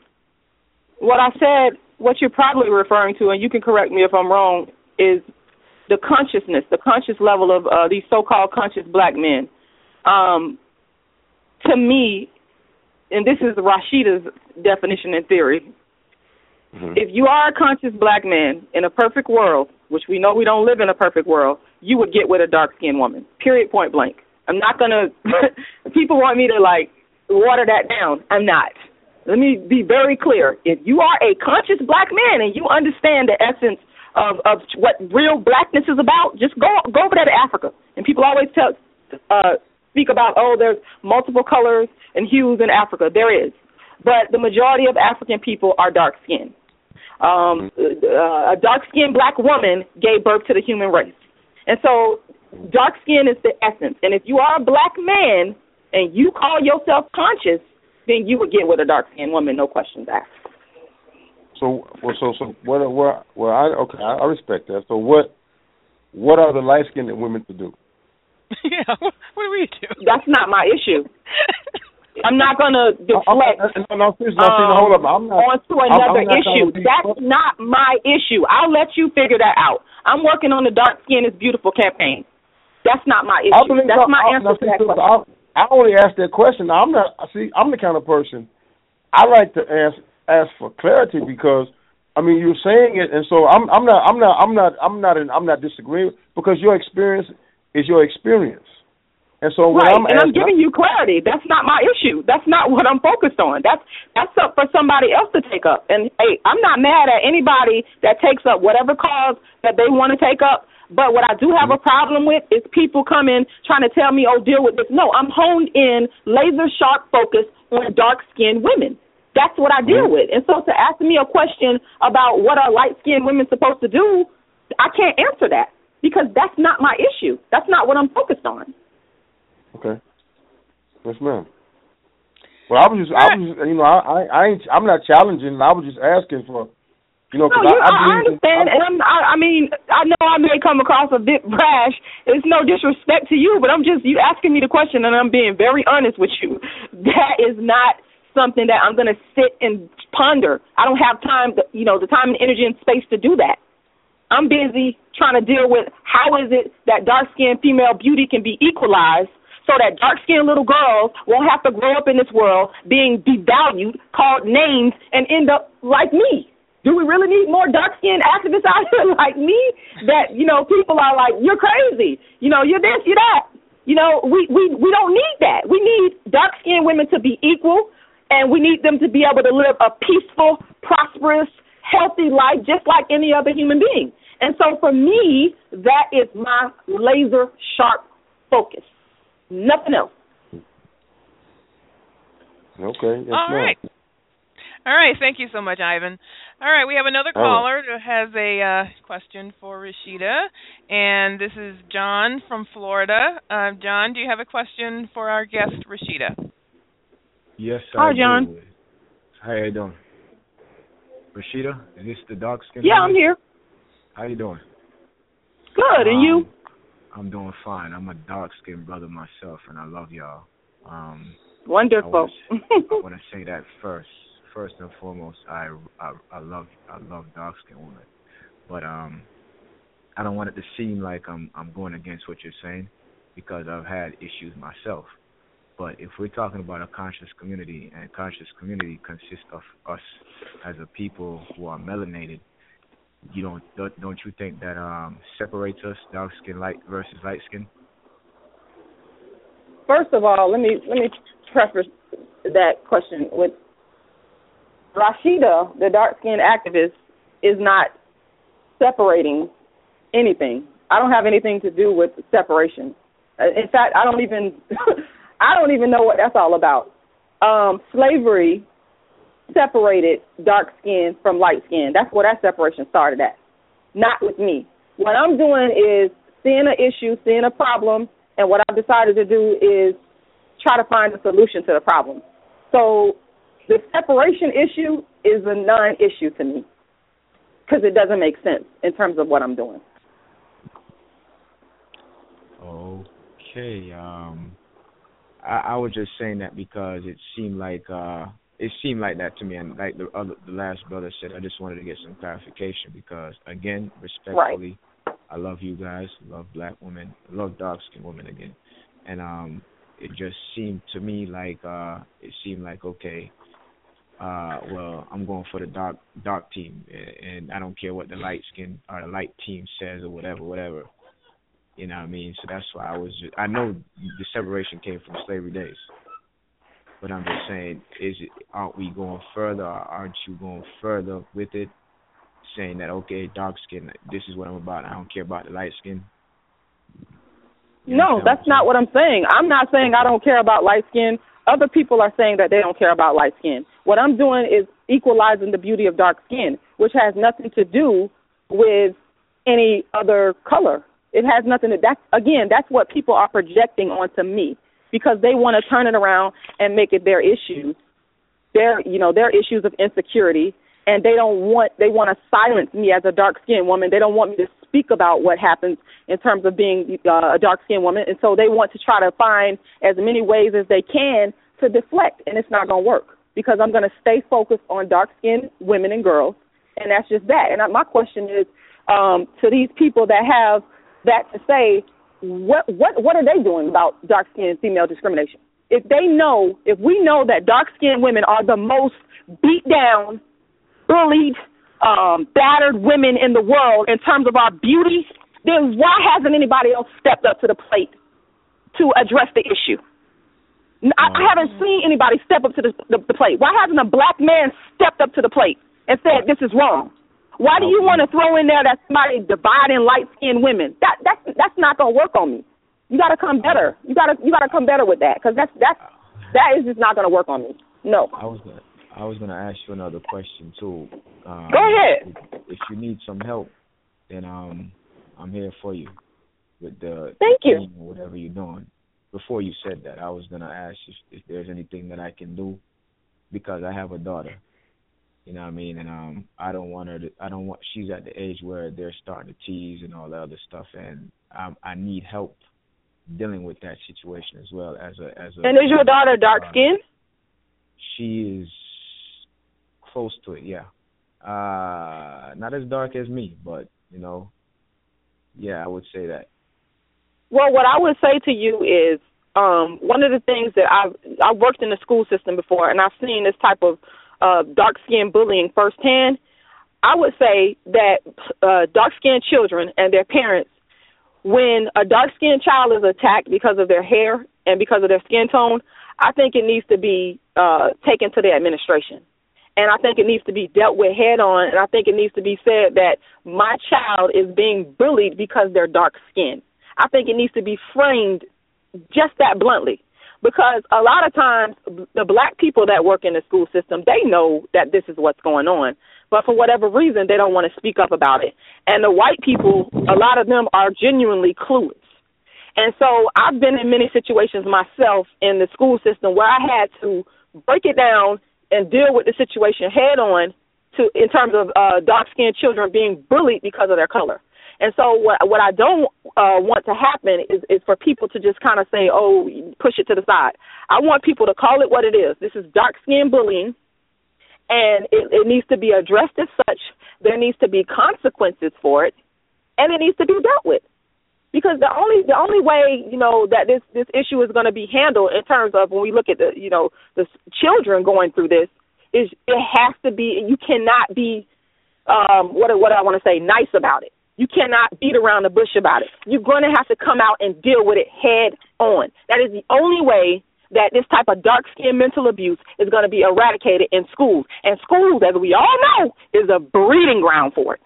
What I said, what you're probably referring to, and you can correct me if I'm wrong, is the consciousness, the conscious level of uh, these so-called conscious black men. Um, to me, and this is Rashida's definition and theory, if you are a conscious black man in a perfect world, which we know we don't live in a perfect world, you would get with a dark skinned woman. Period point blank. I'm not gonna people want me to like water that down. I'm not. Let me be very clear. If you are a conscious black man and you understand the essence of, of what real blackness is about, just go go over there to Africa. And people always tell uh speak about, oh, there's multiple colors and hues in Africa. There is. But the majority of African people are dark skinned. Um, uh, a dark skinned black woman gave birth to the human race. And so dark skin is the essence. And if you are a black man and you call yourself conscious, then you would get with a dark skinned woman, no questions asked. So, well, so, so, what, what, well, I, okay, I, I respect that. So, what, what are the light skinned women to do? yeah. What, what do we do? That's not my issue. I'm not going to oh, oh, deflect No, no, no, see, no, hold up. Um, I'm not. onto I'm- another I'm issue. trying to That's not my issue. I'll let you figure that out. I'm working on the Dark Skin is Beautiful campaign. That's not my issue. That's my I, answer to that question. I, I only asked that question. I'm not. See, I'm the kind of person I like to ask ask for clarity because I mean you're saying it, and so I'm I'm not I'm not I'm not I'm not in, I'm not disagreeing because your experience is your experience, and so right, I'm and I'm giving you clarity. That's not my issue. That's not what I'm focused on. That's that's up for somebody else to take up. And hey, I'm not mad at anybody that takes up whatever cause that they want to take up. But what I do have a problem with is people coming trying to tell me, "Oh, deal with this." No, I'm honed in, laser sharp focus on dark skinned women. That's what I deal mm-hmm. with. And so to ask me a question about what are light skinned women supposed to do, I can't answer that because that's not my issue. That's not what I'm focused on. Okay, yes, ma'am. Well, I was just I was just, you know I I, I ain't I'm not challenging. I was just asking for you know because you, I, I, I, I understand, and I'm, I, I mean, I know I may come across a bit brash. It's no disrespect to you, but I'm just you asking me the question, and I'm being very honest with you. That is not something that I'm going to sit and ponder. I don't have time, to, you know, the time and energy and space to do that. I'm busy trying to deal with how is it that dark skinned female beauty can be equalized so that dark skinned little girls won't have to grow up in this world being devalued, called names, and end up like me. Do we really need more dark skinned activists out here like me? That, you know, people are like, You're crazy. You know, you're this, you're that. You know, we, we, we don't need that. We need dark skinned women to be equal and we need them to be able to live a peaceful, prosperous, healthy life just like any other human being. And so for me, that is my laser sharp focus. Nothing else. Okay. Yes, All ma'am. right. All right. Thank you so much, Ivan. All right. We have another caller who has a uh, question for Rashida, and this is John from Florida. Uh, John, do you have a question for our guest, Rashida? Yes, Hi, I John. do. How you doing? Rashida, is this the dark skin? Yeah, I'm here. How are you doing? Good. And you? I'm doing fine. I'm a dark skinned brother myself, and I love y'all. Um, Wonderful. I want to say that first. First and foremost, I, I I love I love dark skinned women, but um, I don't want it to seem like I'm I'm going against what you're saying, because I've had issues myself. But if we're talking about a conscious community, and conscious community consists of us as a people who are melanated, you don't don't, don't you think that um separates us, dark skin light versus light skin? First of all, let me let me preface that question with Rashida, the dark skinned activist, is not separating anything. I don't have anything to do with separation. Uh, In fact, I don't even I don't even know what that's all about. Um, slavery separated dark skin from light skin. That's where that separation started at. Not with me. What I'm doing is seeing an issue, seeing a problem, and what I've decided to do is try to find a solution to the problem. So the separation issue is a non-issue to me because it doesn't make sense in terms of what I'm doing. Okay. Um, I, I was just saying that because it seemed like uh, it seemed like that to me, and like the other, the last brother said, I just wanted to get some clarification because, again, respectfully, I love you guys, love black women, love dark skinned women again, and um, it just seemed to me like uh, it seemed like okay. Uh, well, I'm going for the dark dark team, and I don't care what the light skin or the light team says or whatever, whatever. You know what I mean? So that's why I was. Just, I know the separation came from slavery days, but I'm just saying, is it? Aren't we going further? Or aren't you going further with it? Saying that okay, dark skin, this is what I'm about. I don't care about the light skin. No, that's not what I'm saying. I'm not saying I don't care about light skin. Other people are saying that they don't care about light skin. What I'm doing is equalizing the beauty of dark skin, which has nothing to do with any other color. It has nothing to that's again, that's what people are projecting onto me because they want to turn it around and make it their issues. Their you know, their issues of insecurity and they don't want they want to silence me as a dark skinned woman. They don't want me to speak about what happens in terms of being uh, a dark skinned woman, and so they want to try to find as many ways as they can to deflect, and it's not going to work because I'm going to stay focused on dark skinned women and girls, and that's just that. And my question is um, to these people that have that to say, what what what are they doing about dark skinned female discrimination? If they know, if we know that dark skinned women are the most beat down bullied, um, battered women in the world in terms of our beauty, then why hasn't anybody else stepped up to the plate to address the issue? I, I haven't seen anybody step up to the, the, the plate. Why hasn't a black man stepped up to the plate and said this is wrong? Why do you want to throw in there that somebody dividing light skinned women? That that's that's not gonna work on me. You got to come better. You got to you got to come better with that because that's that's that is just not gonna work on me. No. I was gonna, I was gonna ask you another question too. Um, Go ahead. If, if you need some help, then um, I'm here for you with the Thank you. whatever you're doing. Before you said that, I was gonna ask if, if there's anything that I can do because I have a daughter. You know what I mean? And um, I don't want her to. I don't want. She's at the age where they're starting to tease and all that other stuff, and um, I need help dealing with that situation as well as a as a. And is your daughter dark skinned? She is close to it, yeah. Uh, not as dark as me, but you know, yeah, I would say that. Well, what I would say to you is um, one of the things that I've I've worked in the school system before, and I've seen this type of uh, dark skin bullying firsthand. I would say that uh, dark skinned children and their parents, when a dark skinned child is attacked because of their hair and because of their skin tone, I think it needs to be uh, taken to the administration. And I think it needs to be dealt with head on. And I think it needs to be said that my child is being bullied because they're dark skinned. I think it needs to be framed just that bluntly. Because a lot of times, the black people that work in the school system, they know that this is what's going on. But for whatever reason, they don't want to speak up about it. And the white people, a lot of them are genuinely clueless. And so I've been in many situations myself in the school system where I had to break it down and deal with the situation head on to in terms of uh, dark skinned children being bullied because of their color. And so what what I don't uh, want to happen is is for people to just kind of say, "Oh, push it to the side." I want people to call it what it is. This is dark skin bullying, and it, it needs to be addressed as such. There needs to be consequences for it, and it needs to be dealt with because the only the only way you know that this this issue is going to be handled in terms of when we look at the you know the children going through this is it has to be you cannot be um what what I want to say nice about it. You cannot beat around the bush about it. You're going to have to come out and deal with it head on. That is the only way that this type of dark skin mental abuse is going to be eradicated in schools. And schools, as we all know, is a breeding ground for it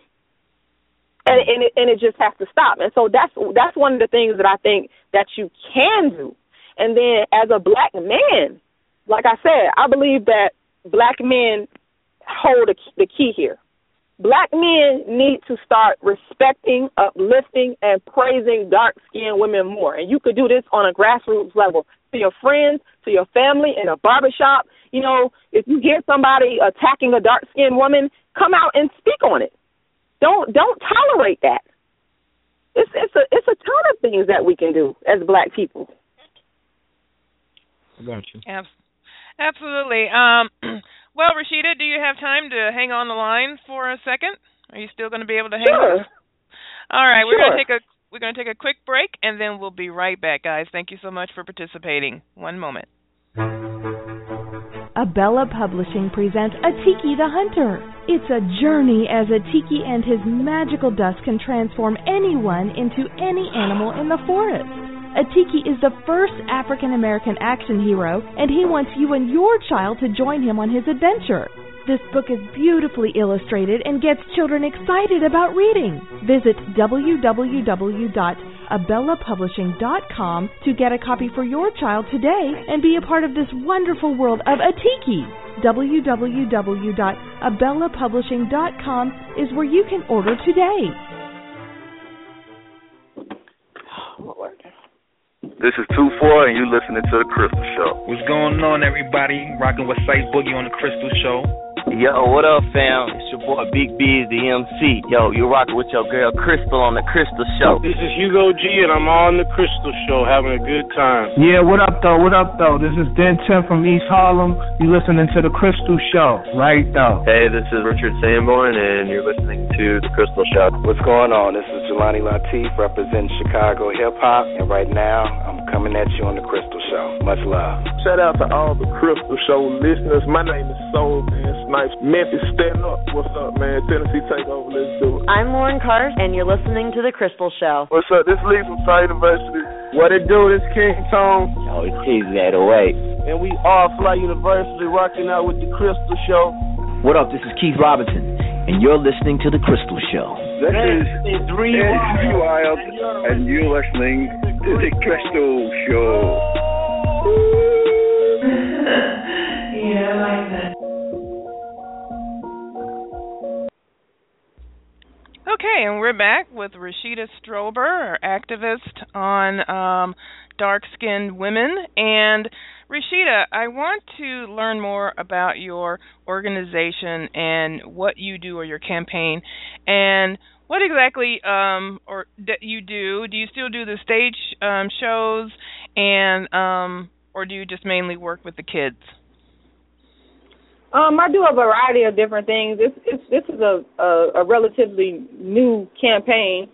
and and it, and it just has to stop. And so that's that's one of the things that I think that you can do. And then as a black man, like I said, I believe that black men hold the key here. Black men need to start respecting, uplifting, and praising dark skinned women more. And you could do this on a grassroots level to your friends, to your family, in a barbershop. You know, if you hear somebody attacking a dark skinned woman, come out and speak on it. Don't don't tolerate that. It's it's a it's a ton of things that we can do as black people. I got you. Absolutely. Um, well, Rashida, do you have time to hang on the line for a second? Are you still going to be able to hang sure. on? All right, sure. we're going to take a we're going to take a quick break and then we'll be right back, guys. Thank you so much for participating. One moment. Abella Publishing presents A Tiki the Hunter. It's a journey as a tiki and his magical dust can transform anyone into any animal in the forest. A tiki is the first African American action hero, and he wants you and your child to join him on his adventure. This book is beautifully illustrated and gets children excited about reading. Visit www.abellapublishing.com to get a copy for your child today and be a part of this wonderful world of a tiki. www.abellapublishing.com is where you can order today. Oh, This is 2-4, and you're listening to The Crystal Show. What's going on, everybody? Rocking with Sight Boogie on The Crystal Show. Yo, what up, fam? It's your boy Big B, the MC. Yo, you're rocking with your girl Crystal on the Crystal Show. This is Hugo G, and I'm on the Crystal Show, having a good time. Yeah, what up, though? What up, though? This is Den 10 from East Harlem. You listening to the Crystal Show, right, though? Hey, this is Richard Sanborn, and you're listening to the Crystal Show. What's going on? This is Jelani Latif, representing Chicago hip hop, and right now I'm coming at you on the Crystal Show. Much love. Shout out to all the Crystal Show listeners. My name is Soul Man Snipes. Memphis, stand up. What's up, man? Tennessee Takeover. Let's do it. I'm Lauren Cars, and you're listening to The Crystal Show. What's up? This is Lee from Side University. What it do? This King Tone. Yo, it's Keezy 808. And we are Fly University rocking out with The Crystal Show. What up? This is Keith Robinson, and you're listening to The Crystal Show. This is Three Wild, and you're listening to The Crystal Show. yeah, I like that. Okay, and we're back with Rashida Strober, our activist on um, dark-skinned women. And Rashida, I want to learn more about your organization and what you do or your campaign, and what exactly um, or that you do. Do you still do the stage um, shows, and um, or do you just mainly work with the kids? Um, I do a variety of different things. This it's, this is a, a a relatively new campaign,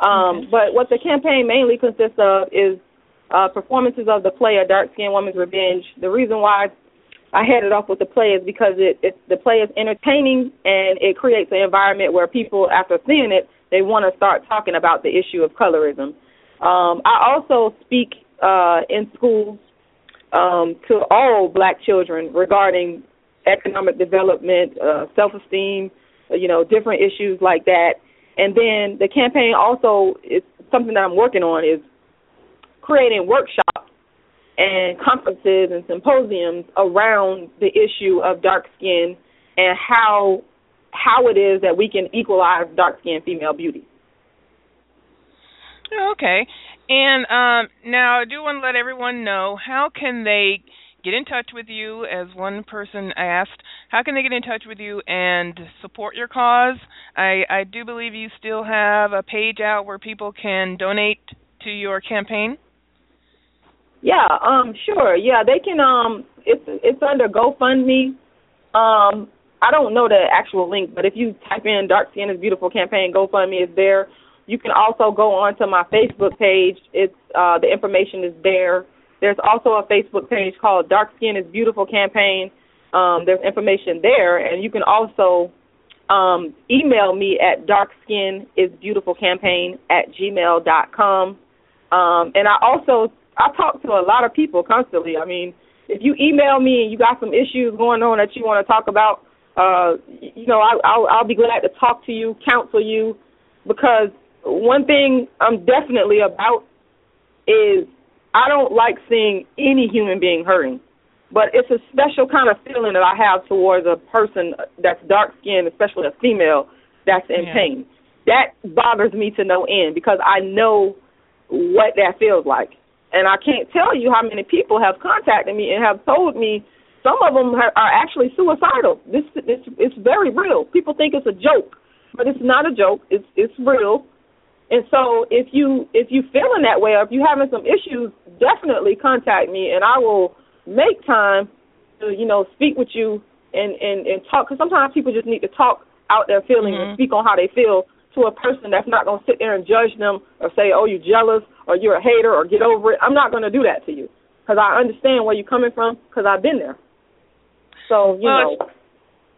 um, but what the campaign mainly consists of is uh, performances of the play A Dark Skinned Woman's Revenge. The reason why I headed off with the play is because it, it the play is entertaining and it creates an environment where people, after seeing it, they want to start talking about the issue of colorism. Um, I also speak uh, in schools um, to all black children regarding economic development, uh, self-esteem, uh, you know, different issues like that. And then the campaign also is something that I'm working on is creating workshops and conferences and symposiums around the issue of dark skin and how how it is that we can equalize dark skinned female beauty. Okay. And um, now I do want to let everyone know how can they get in touch with you as one person asked how can they get in touch with you and support your cause? I i do believe you still have a page out where people can donate to your campaign. Yeah um sure. Yeah they can um it's it's under gofundme. Um i don't know the actual link but if you type in dark skin is beautiful campaign gofundme is there. You can also go on to my facebook page. It's uh the information is there there's also a Facebook page called Dark Skin is Beautiful campaign. Um, there's information there, and you can also um, email me at darkskinisbeautifulcampaign at gmail dot com. Um, and I also I talk to a lot of people constantly. I mean, if you email me and you got some issues going on that you want to talk about, uh, you know, I, I'll, I'll be glad to talk to you, counsel you, because one thing I'm definitely about is I don't like seeing any human being hurting, but it's a special kind of feeling that I have towards a person that's dark skinned, especially a female that's in yeah. pain. That bothers me to no end because I know what that feels like. And I can't tell you how many people have contacted me and have told me some of them are actually suicidal. This it's it's very real. People think it's a joke, but it's not a joke. It's it's real and so if you if you feeling that way or if you're having some issues, definitely contact me and I will make time to you know speak with you and and and talk. Because sometimes people just need to talk out their feelings mm-hmm. and speak on how they feel to a person that's not going to sit there and judge them or say, "Oh, you're jealous" or "You're a hater" or "Get over it." I'm not going to do that to you because I understand where you're coming from because I've been there. So you well, know.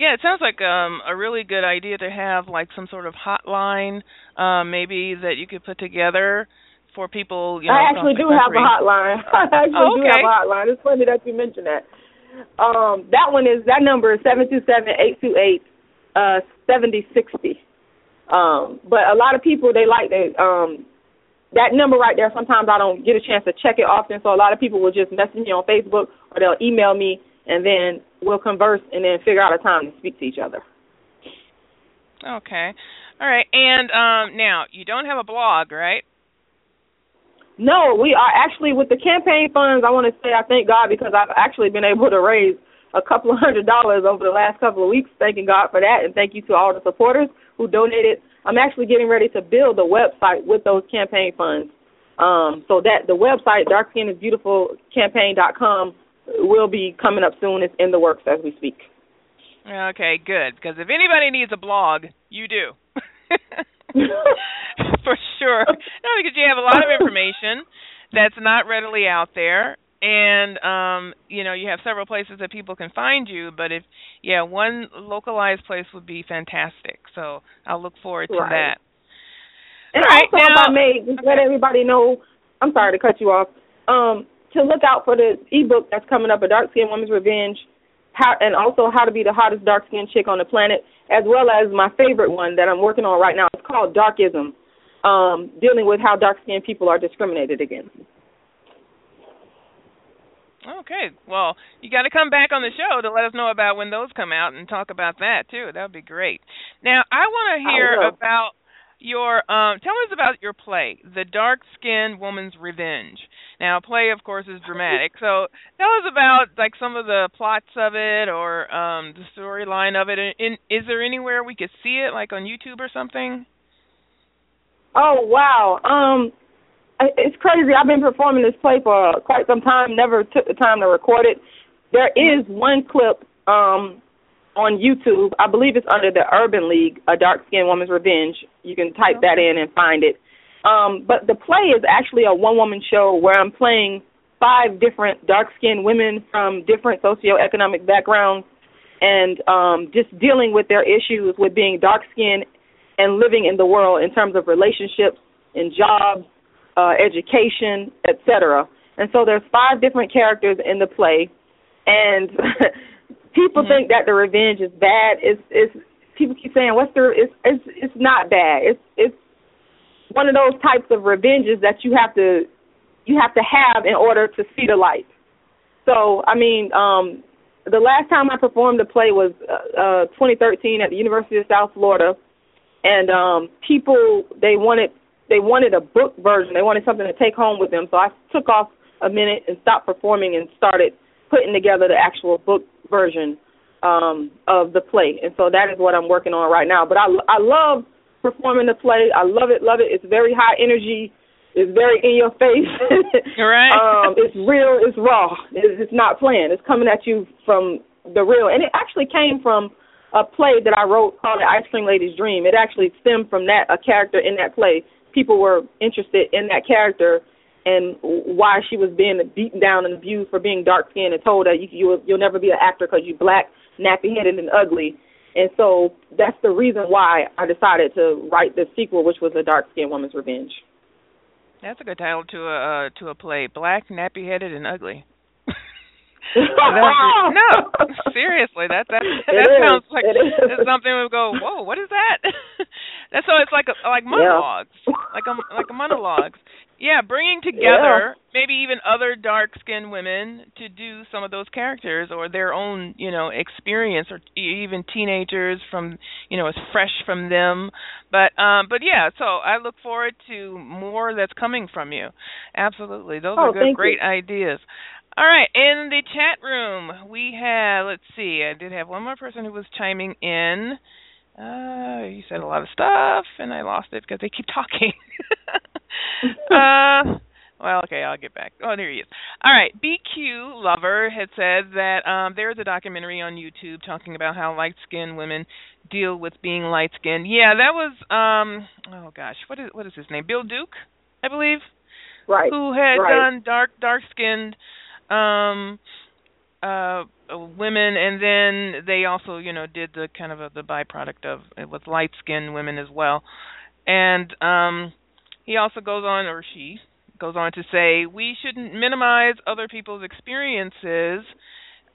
Yeah, it sounds like um a really good idea to have like some sort of hotline, um, maybe that you could put together for people. You know, I actually do have a hotline. I actually oh, okay. do have a hotline. It's funny that you mentioned that. Um, that one is that number is seven two seven eight two eight uh seventy sixty. Um, but a lot of people they like that um that number right there. Sometimes I don't get a chance to check it often, so a lot of people will just message me on Facebook or they'll email me and then we'll converse and then figure out a time to speak to each other. Okay. All right. And um now, you don't have a blog, right? No, we are actually with the campaign funds. I want to say I thank God because I've actually been able to raise a couple of hundred dollars over the last couple of weeks. Thanking God for that, and thank you to all the supporters who donated. I'm actually getting ready to build a website with those campaign funds. Um, so that the website darkskinisbeautifulcampaign.com will be coming up soon. It's in the works as we speak. Okay, good. Because if anybody needs a blog, you do. For sure. No, because you have a lot of information that's not readily out there. And um, you know, you have several places that people can find you, but if yeah, one localized place would be fantastic. So I'll look forward to right. that. And All right, also, now, if I may just okay. let everybody know, I'm sorry to cut you off. Um, to look out for the ebook that's coming up, A Dark Skinned Woman's Revenge, how, and also How to Be the Hottest Dark Skinned Chick on the Planet, as well as my favorite one that I'm working on right now. It's called Darkism, um, dealing with how dark skinned people are discriminated against. Okay. Well, you got to come back on the show to let us know about when those come out and talk about that too. That would be great. Now, I want to hear about your um tell us about your play, The Dark Skinned Woman's Revenge. Now, play, of course, is dramatic. So, tell us about like some of the plots of it or um the storyline of it. In, is there anywhere we could see it, like on YouTube or something? Oh wow, um, it's crazy. I've been performing this play for quite some time. Never took the time to record it. There is one clip um on YouTube. I believe it's under the Urban League, A Dark Skinned Woman's Revenge. You can type that in and find it. Um, but the play is actually a one woman show where I'm playing five different dark skinned women from different socioeconomic backgrounds and um, just dealing with their issues with being dark skinned and living in the world in terms of relationships and jobs, uh, education, etc. And so there's five different characters in the play, and people mm-hmm. think that the revenge is bad. It's it's people keep saying what's the it's it's it's not bad. It's it's one of those types of revenges that you have to you have to have in order to see the light. So I mean, um, the last time I performed the play was uh, uh 2013 at the University of South Florida, and um, people they wanted they wanted a book version. They wanted something to take home with them. So I took off a minute and stopped performing and started putting together the actual book version um, of the play. And so that is what I'm working on right now. But I I love performing the play. I love it, love it. It's very high energy. It's very in your face. right. um, it's real. It's raw. It's, it's not playing. It's coming at you from the real. And it actually came from a play that I wrote called The Ice Cream Lady's Dream. It actually stemmed from that a character in that play. People were interested in that character and why she was being beaten down and abused for being dark skinned and told that you, you you'll never be an actor because you're black, nappy headed, and ugly. And so that's the reason why I decided to write the sequel, which was a dark skinned woman's revenge. That's a good title to a uh, to a play: Black, nappy headed, and ugly. no, seriously, that that that sounds like something we go, whoa, what is that? That's so it's like a, like monologues, yeah. like a like a monologues. Yeah, bringing together yeah. maybe even other dark skinned women to do some of those characters or their own, you know, experience or even teenagers from, you know, as fresh from them. But um but yeah, so I look forward to more that's coming from you. Absolutely. Those oh, are good great you. ideas. All right, in the chat room we have let's see, I did have one more person who was chiming in. Uh, you said a lot of stuff, and I lost it because they keep talking. uh, well, okay, I'll get back. Oh, there he is. All right, BQ Lover had said that um, there's a documentary on YouTube talking about how light-skinned women deal with being light-skinned. Yeah, that was um, oh gosh, what is what is his name? Bill Duke, I believe. Right. Who had right. done dark dark-skinned um uh women and then they also you know did the kind of a, the byproduct of with light skinned women as well. And um he also goes on or she goes on to say we shouldn't minimize other people's experiences.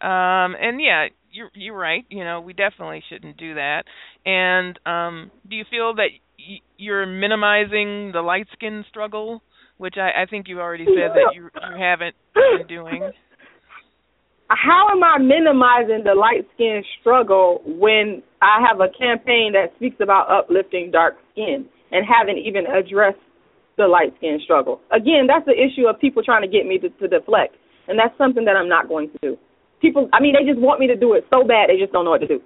Um and yeah you're you're right you know we definitely shouldn't do that. And um do you feel that y- you're minimizing the light skin struggle which I, I think you already said that you you haven't been doing how am I minimizing the light skin struggle when I have a campaign that speaks about uplifting dark skin and haven't even addressed the light skin struggle? Again, that's the issue of people trying to get me to, to deflect, and that's something that I'm not going to do. People, I mean, they just want me to do it so bad they just don't know what to do.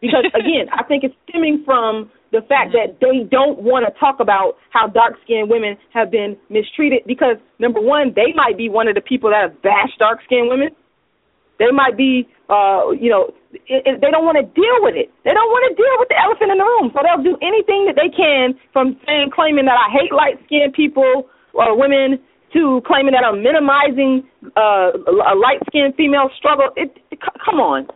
Because again, I think it's stemming from the fact that they don't want to talk about how dark skinned women have been mistreated because number one, they might be one of the people that have bashed dark skinned women they might be, uh, you know, it, it, they don't want to deal with it. They don't want to deal with the elephant in the room. So they'll do anything that they can from saying, claiming that I hate light skinned people or women to claiming that I'm minimizing uh, a light skinned female struggle. It, it, come on.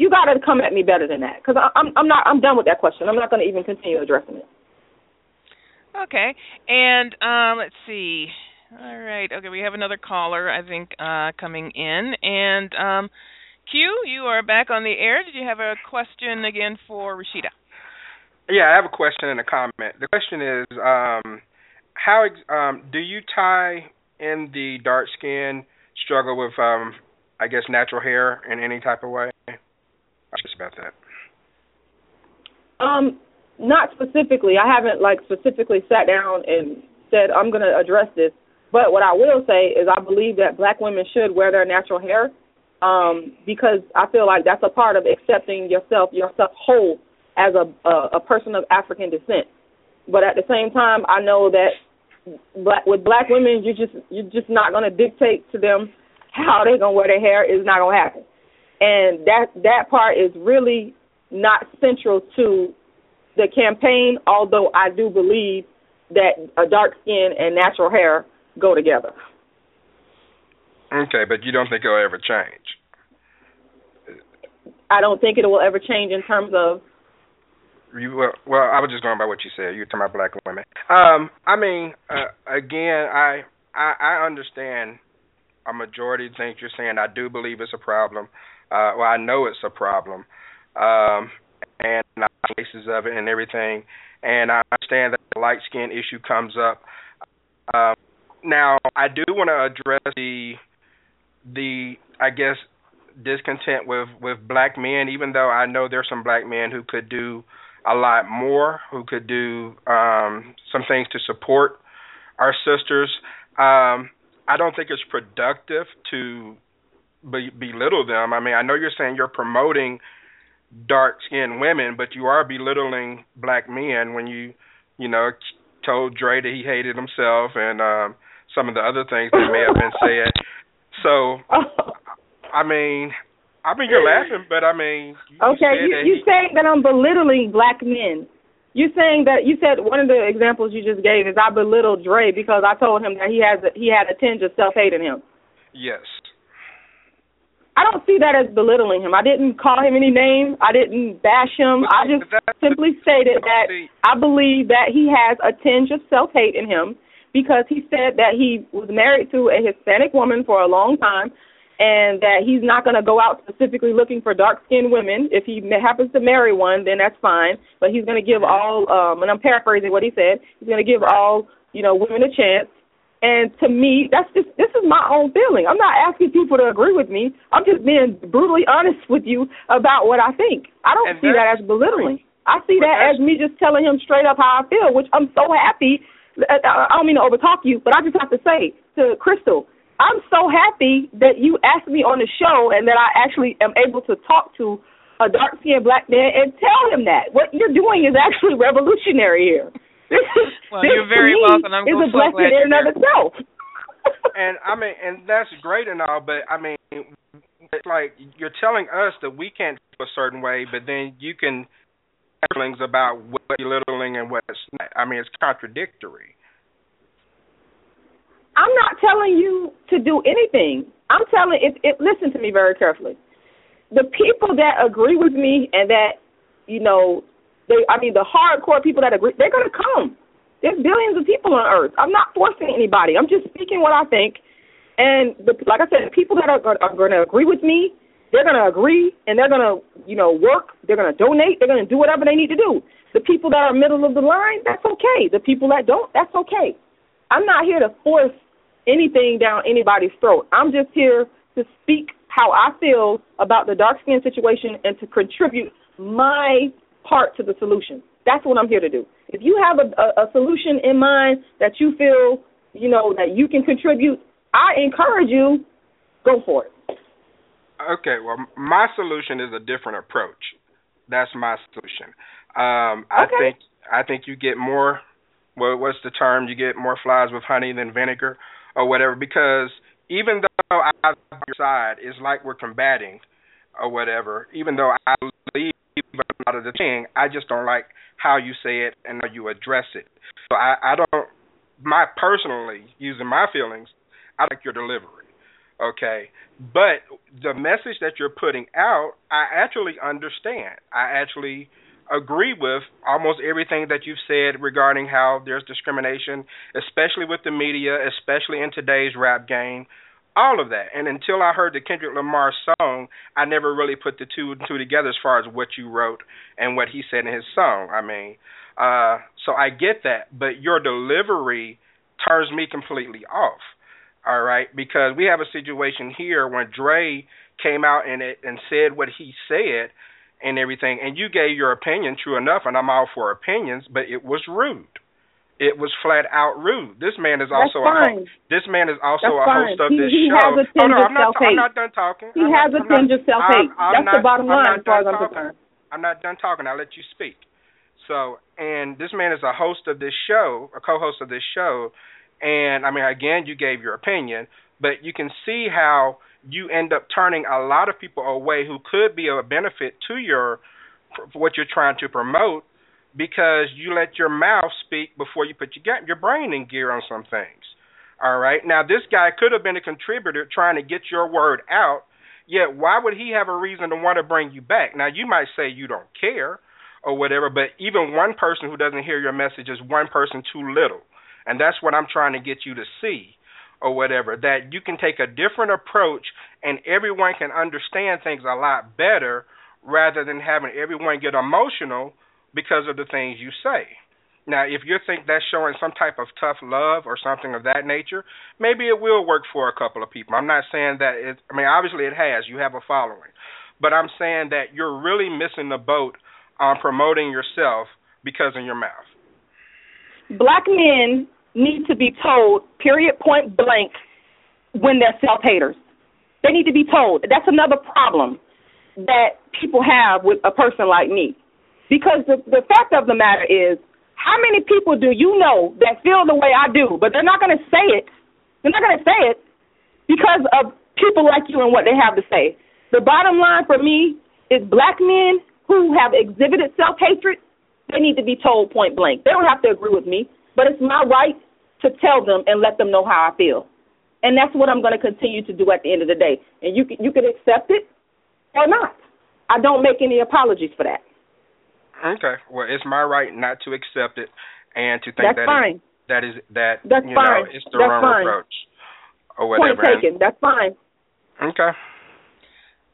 You got to come at me better than that because I'm I'm not I'm done with that question. I'm not going to even continue addressing it. Okay, and um, let's see. All right. Okay, we have another caller, I think, uh, coming in. And um, Q, you are back on the air. Did you have a question again for Rashida? Yeah, I have a question and a comment. The question is, um, how um, do you tie in the dark skin struggle with, um, I guess, natural hair in any type of way? Just about that. Um, not specifically. I haven't like specifically sat down and said I'm going to address this. But what I will say is I believe that black women should wear their natural hair um, because I feel like that's a part of accepting yourself, yourself whole as a, a, a person of African descent. But at the same time, I know that black, with black women, you just you're just not going to dictate to them how they're going to wear their hair. Is not going to happen. and that that part is really not central to the campaign. Although I do believe that a dark skin and natural hair go together. Okay, but you don't think it'll ever change? I don't think it will ever change in terms of. You well, well, I was just going by what you said. You were talking about black women. Um, I mean, uh, again, I, I I understand a majority of things you're saying. I do believe it's a problem. Uh, well, I know it's a problem, um, and cases of it and everything. And I understand that the light skin issue comes up. Um, now, I do want to address the the I guess discontent with with black men, even though I know there's some black men who could do a lot more, who could do um, some things to support our sisters. Um, I don't think it's productive to be, belittle them. I mean, I know you're saying you're promoting dark skinned women, but you are belittling black men when you, you know, told Dre that he hated himself and um some of the other things that may have been said. So I mean, I mean you're laughing, but I mean you Okay, you you he, saying that I'm belittling black men. You saying that you said one of the examples you just gave is I belittled Dre because I told him that he has a, he had a tinge of self hate in him. Yes. I don't see that as belittling him. I didn't call him any name. I didn't bash him. I just simply stated that I believe that he has a tinge of self hate in him because he said that he was married to a Hispanic woman for a long time and that he's not going to go out specifically looking for dark skinned women. If he happens to marry one, then that's fine. But he's going to give all, um, and I'm paraphrasing what he said, he's going to give all, you know, women a chance. And to me, that's just this is my own feeling. I'm not asking people to agree with me. I'm just being brutally honest with you about what I think. I don't And see that as belittling. I see that as me just telling him straight up how I feel, which I'm so happy. I I don't mean to overtalk you, but I just have to say to Crystal, I'm so happy that you asked me on the show and that I actually am able to talk to a dark skinned black man and tell him that. What you're doing is actually revolutionary here. This is, Well, this you're very welcome. I'm is so a blessing glad in and you're of itself. and I mean, and that's great and all, but I mean, it's like you're telling us that we can't do a certain way, but then you can have feelings about what belittling and what's not. I mean, it's contradictory. I'm not telling you to do anything. I'm telling it, it listen to me very carefully. The people that agree with me and that, you know, they I mean the hardcore people that agree, they're gonna come. There's billions of people on earth. I'm not forcing anybody. I'm just speaking what I think. And the, like I said, the people that are, go- are going to agree with me, they're going to agree and they're going to, you know, work. They're going to donate. They're going to do whatever they need to do. The people that are middle of the line, that's okay. The people that don't, that's okay. I'm not here to force anything down anybody's throat. I'm just here to speak how I feel about the dark skin situation and to contribute my part to the solution. That's what I'm here to do. If you have a, a, a solution in mind that you feel, you know, that you can contribute, I encourage you, go for it. Okay, well, my solution is a different approach. That's my solution. Um, I Okay. think I think you get more. Well, what's the term? You get more flies with honey than vinegar, or whatever. Because even though I'm on your side, it's like we're combating, or whatever. Even though I believe a lot of the thing, I just don't like how you say it and how you address it. So I, I don't. My personally, using my feelings, I like your delivery. Okay, but the message that you're putting out, I actually understand. I actually agree with almost everything that you've said regarding how there's discrimination, especially with the media, especially in today's rap game. All of that. And until I heard the Kendrick Lamar song, I never really put the two and two together as far as what you wrote and what he said in his song. I mean, uh, so I get that, but your delivery turns me completely off. All right, because we have a situation here when Dre came out and it and said what he said and everything, and you gave your opinion. True enough, and I'm all for opinions, but it was rude. It was flat out rude. This man is also a host. This man is also That's a fine. host of He- this he show. has a tinge oh no, I'm not. I'm not done talking. He I'm has not, a I'm tinge of self-hate. I'm- I'm That's the not- bottom I'm line not as far as done I'm concerned. I'm not done talking. I'll let you speak. So, and this man is a host of this show, a co-host of this show, and I mean, again, you gave your opinion, but you can see how you end up turning a lot of people away who could be a benefit to your what you're trying to promote because you let your mouth speak before you put your your brain in gear on some things. All right. Now this guy could have been a contributor trying to get your word out. Yet why would he have a reason to want to bring you back? Now you might say you don't care or whatever, but even one person who doesn't hear your message is one person too little. And that's what I'm trying to get you to see or whatever, that you can take a different approach and everyone can understand things a lot better rather than having everyone get emotional because of the things you say. Now, if you think that's showing some type of tough love or something of that nature, maybe it will work for a couple of people. I'm not saying that it, I mean, obviously it has. You have a following. But I'm saying that you're really missing the boat on promoting yourself because of your mouth. Black men need to be told, period, point blank, when they're self haters. They need to be told. That's another problem that people have with a person like me. Because the, the fact of the matter is, how many people do you know that feel the way I do, but they're not going to say it? They're not going to say it because of people like you and what they have to say. The bottom line for me is black men who have exhibited self hatred, they need to be told point blank. They don't have to agree with me, but it's my right to tell them and let them know how I feel. And that's what I'm going to continue to do at the end of the day. And you can, you can accept it or not. I don't make any apologies for that. Okay. Well, it's my right not to accept it and to think that's that fine. Is, that is that that's you fine. know it's the that's wrong fine. approach or whatever. Point taken. That's fine. Okay.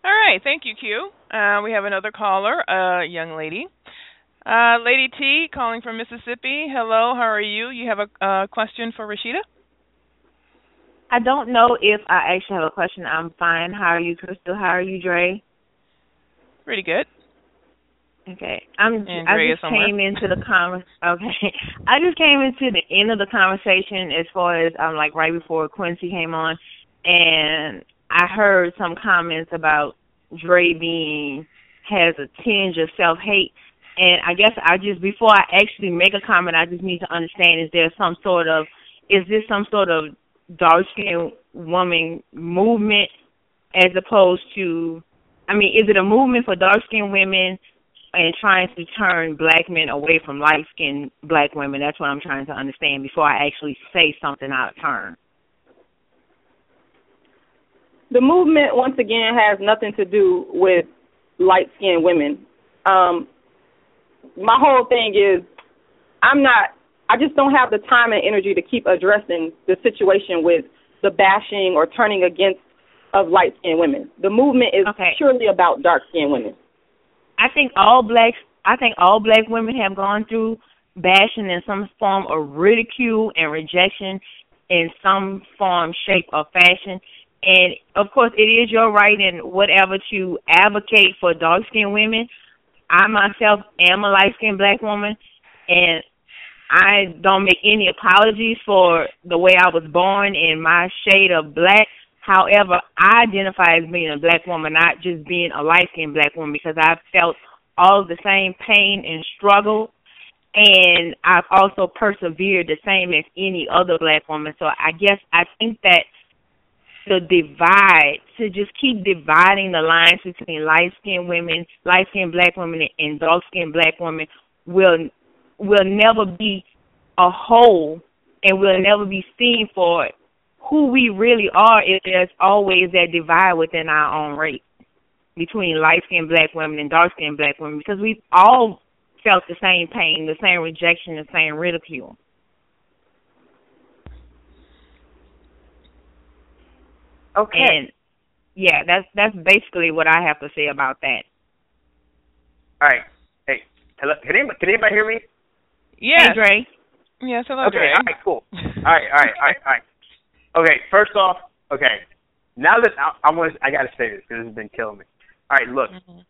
All right. Thank you, Q. Uh, we have another caller, a uh, young lady. Uh, Lady T calling from Mississippi. Hello, how are you? You have a uh, question for Rashida? I don't know if I actually have a question. I'm fine. How are you, Crystal? How are you, Dre? Pretty good. Okay. I'm and I Dre just came into the con okay. I just came into the end of the conversation as far as um like right before Quincy came on and I heard some comments about Dre being has a tinge of self hate and I guess I just before I actually make a comment, I just need to understand: is there some sort of is this some sort of dark skinned woman movement as opposed to? I mean, is it a movement for dark skinned women and trying to turn black men away from light skinned black women? That's what I'm trying to understand before I actually say something out of turn. The movement, once again, has nothing to do with light skinned women. Um, my whole thing is I'm not I just don't have the time and energy to keep addressing the situation with the bashing or turning against of light skinned women. The movement is okay. purely about dark skinned women. I think all blacks I think all black women have gone through bashing in some form of ridicule and rejection in some form, shape, or fashion. And of course, it is your right and whatever to advocate for dark skinned women. I myself am a light skinned black woman and I don't make any apologies for the way I was born and my shade of black. However, I identify as being a black woman, not just being a light skinned black woman because I've felt all the same pain and struggle and I've also persevered the same as any other black woman. So I guess I think that the divide, to just keep dividing the lines between light skinned women, light skinned black women and dark skinned black women will will never be a whole and will never be seen for who we really are if there's always that divide within our own race between light skinned black women and dark skinned black women because we've all felt the same pain, the same rejection, the same ridicule. Okay. And yeah, that's that's basically what I have to say about that. All right. Hey, hello. Can anybody, can anybody hear me? Yeah. Hey, Dre. Yes, hello, Okay. Dre. All right. Cool. All right. All right. All right. All right. Okay. First off, okay. Now that I, I want, I got to say this because this has been killing me. All right. Look. Mm-hmm.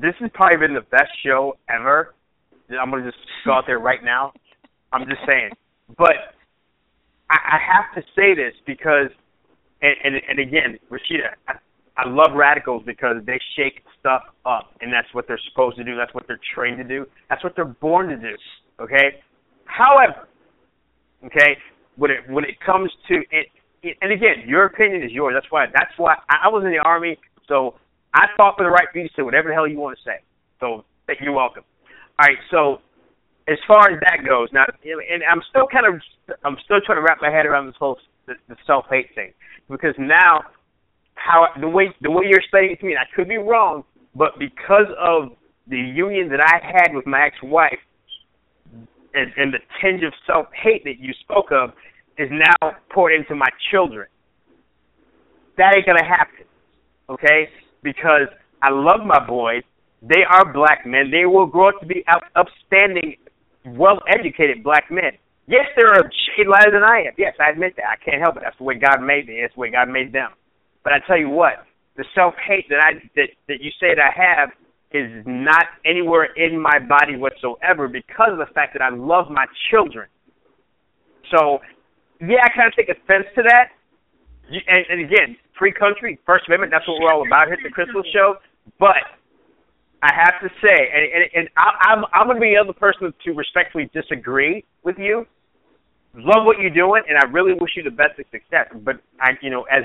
This has probably been the best show ever. I'm gonna just go out there right now. I'm just saying, but I, I have to say this because, and and, and again, Rashida, I, I love radicals because they shake stuff up, and that's what they're supposed to do. That's what they're trained to do. That's what they're born to do. Okay. However, okay, when it when it comes to it, and again, your opinion is yours. That's why. That's why I was in the army, so I fought for the right for you to say whatever the hell you want to say. So you're welcome. All right. So as far as that goes, now, and I'm still kind of, I'm still trying to wrap my head around this whole the, the self hate thing because now, how the way the way you're saying it to me, and I could be wrong, but because of the union that I had with my ex-wife, and, and the tinge of self hate that you spoke of, is now poured into my children. That ain't gonna happen, okay? Because I love my boys. They are black men. They will grow up to be upstanding, well-educated black men. Yes, they're a shade lighter than I am. Yes, I admit that. I can't help it. That's the way God made me. That's the way God made them. But I tell you what, the self-hate that I that that you say that I have is not anywhere in my body whatsoever because of the fact that I love my children. So, yeah, I kind of take offense to that. And, and again, free country, First Amendment, that's what we're all about here at the Crystal Show. But I have to say, and, and, and I, I'm I'm going to be the other person to respectfully disagree with you. Love what you're doing, and I really wish you the best of success. But I, you know, as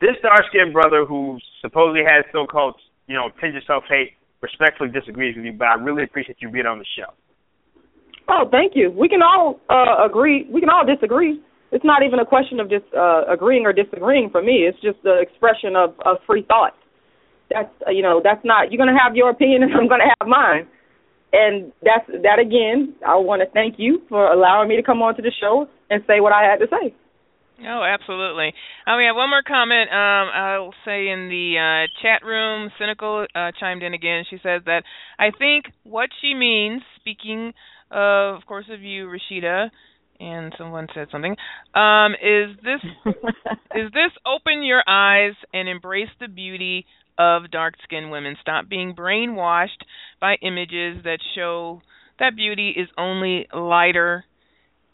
this dark skinned brother who supposedly has so-called, you know, tinge of self-hate, respectfully disagrees with you, but I really appreciate you being on the show. Oh, thank you. We can all uh, agree. We can all disagree. It's not even a question of just uh, agreeing or disagreeing for me. It's just the expression of, of free thought. That's you know that's not you're gonna have your opinion and I'm gonna have mine, and that's that again. I want to thank you for allowing me to come on to the show and say what I had to say. Oh, absolutely. Uh, we have one more comment. Um, I'll say in the uh, chat room, Cynical uh, chimed in again. She says that I think what she means, speaking of, of course, of you, Rashida, and someone said something. Um, is this is this open your eyes and embrace the beauty of dark skinned women? Stop being brainwashed by images that show that beauty is only lighter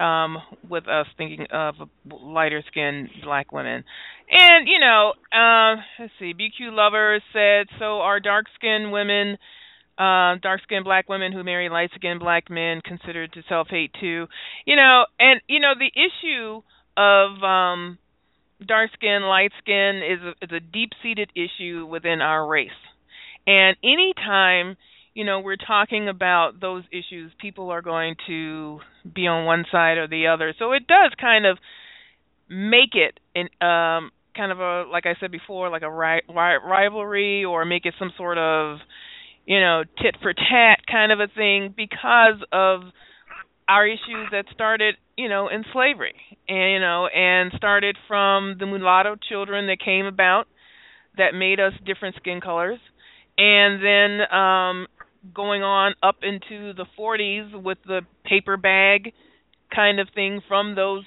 um, with us thinking of lighter skinned black women. And, you know, uh, let's see, BQ Lover said, so are dark skinned women, uh, dark skinned black women who marry light skinned black men considered to self hate too? You know, and, you know, the issue of um, dark skin, light skin is a, is a deep seated issue within our race. And anytime you know we're talking about those issues people are going to be on one side or the other so it does kind of make it in um kind of a like i said before like a ri- ri- rivalry or make it some sort of you know tit for tat kind of a thing because of our issues that started you know in slavery and you know and started from the mulatto children that came about that made us different skin colors and then um going on up into the 40s with the paper bag kind of thing from those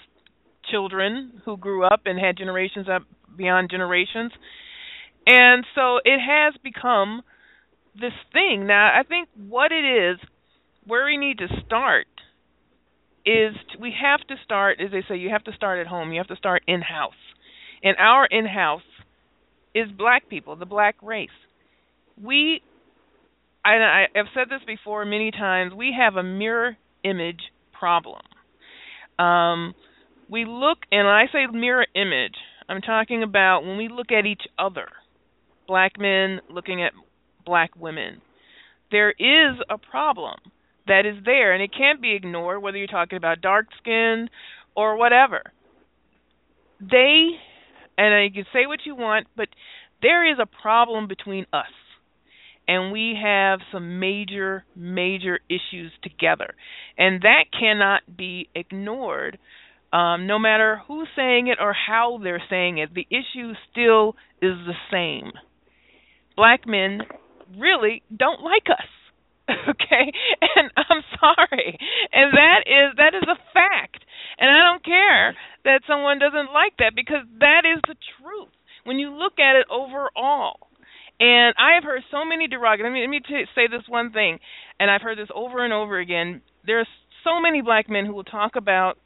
children who grew up and had generations up beyond generations. And so it has become this thing. Now, I think what it is, where we need to start is to, we have to start, as they say, you have to start at home. You have to start in house. And our in house is black people, the black race. We I, I've said this before many times. We have a mirror image problem. Um, we look, and when I say mirror image, I'm talking about when we look at each other, black men looking at black women. There is a problem that is there, and it can't be ignored, whether you're talking about dark skin or whatever. They, and you can say what you want, but there is a problem between us and we have some major, major issues together. And that cannot be ignored. Um, no matter who's saying it or how they're saying it, the issue still is the same. Black men really don't like us. Okay? And I'm sorry. And that is that is a fact. And I don't care that someone doesn't like that because that is the truth. When you look at it overall, and I have heard so many derogatory. I mean, let me t- say this one thing, and I've heard this over and over again. There's so many black men who will talk about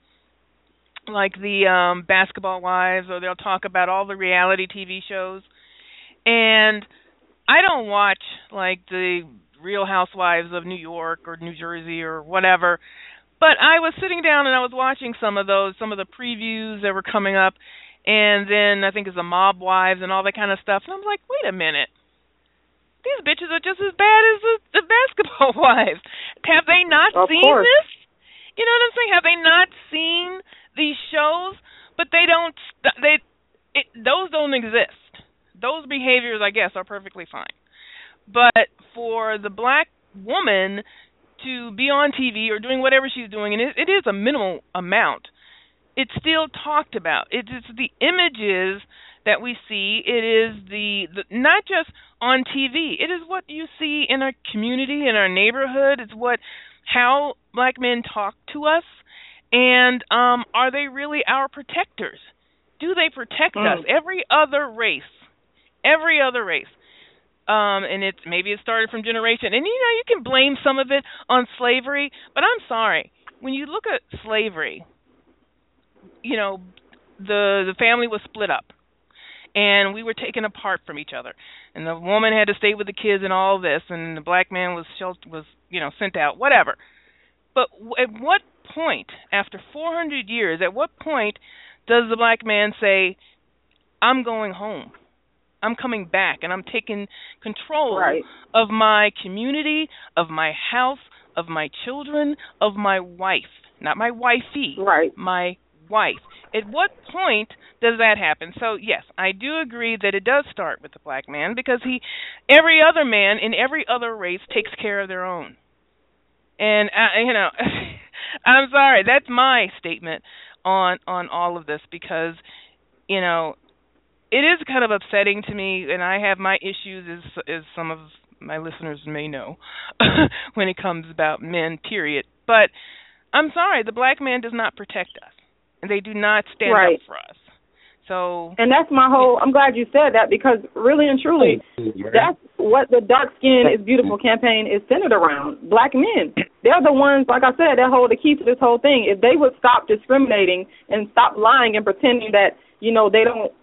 like the um basketball wives or they'll talk about all the reality TV shows. And I don't watch like the Real Housewives of New York or New Jersey or whatever. But I was sitting down and I was watching some of those, some of the previews that were coming up, and then I think it's the mob wives and all that kind of stuff. And I'm like, wait a minute. These bitches are just as bad as the, the basketball wives. Have they not of seen course. this? You know what I'm saying? Have they not seen these shows? But they don't. They it, those don't exist. Those behaviors, I guess, are perfectly fine. But for the black woman to be on TV or doing whatever she's doing, and it, it is a minimal amount, it's still talked about. It's, it's the images that we see. It is the, the not just on TV. It is what you see in our community, in our neighborhood. It's what how black men talk to us, and um, are they really our protectors? Do they protect Mm. us? Every other race, every other race um and it's maybe it started from generation. And you know you can blame some of it on slavery but i'm sorry. When you look at slavery you know the the family was split up and we were taken apart from each other. And the woman had to stay with the kids and all this and the black man was shelter was you know sent out whatever. But at what point after 400 years at what point does the black man say i'm going home I'm coming back and I'm taking control Right. of my community, of my house, of my children, of my wife. Not my wifey. Right. My wife. At what point does that happen? So yes, I do agree that it does start with the black man because he every other man in every other race takes care of their own. And uh, you know, I'm sorry, that's my statement on on all of this because you know, it is kind of upsetting to me, and I have my issues, as as some of my listeners may know, when it comes about men. Period. But I'm sorry, the black man does not protect us, and they do not stand Right. up for us. So And that's my whole. I'm glad you said that because really and truly, that's what the Dark Skin is Beautiful campaign is centered around. Black men. They're the ones, like I said, that hold the key to this whole thing. If they would stop discriminating and stop lying and pretending that you know they don't,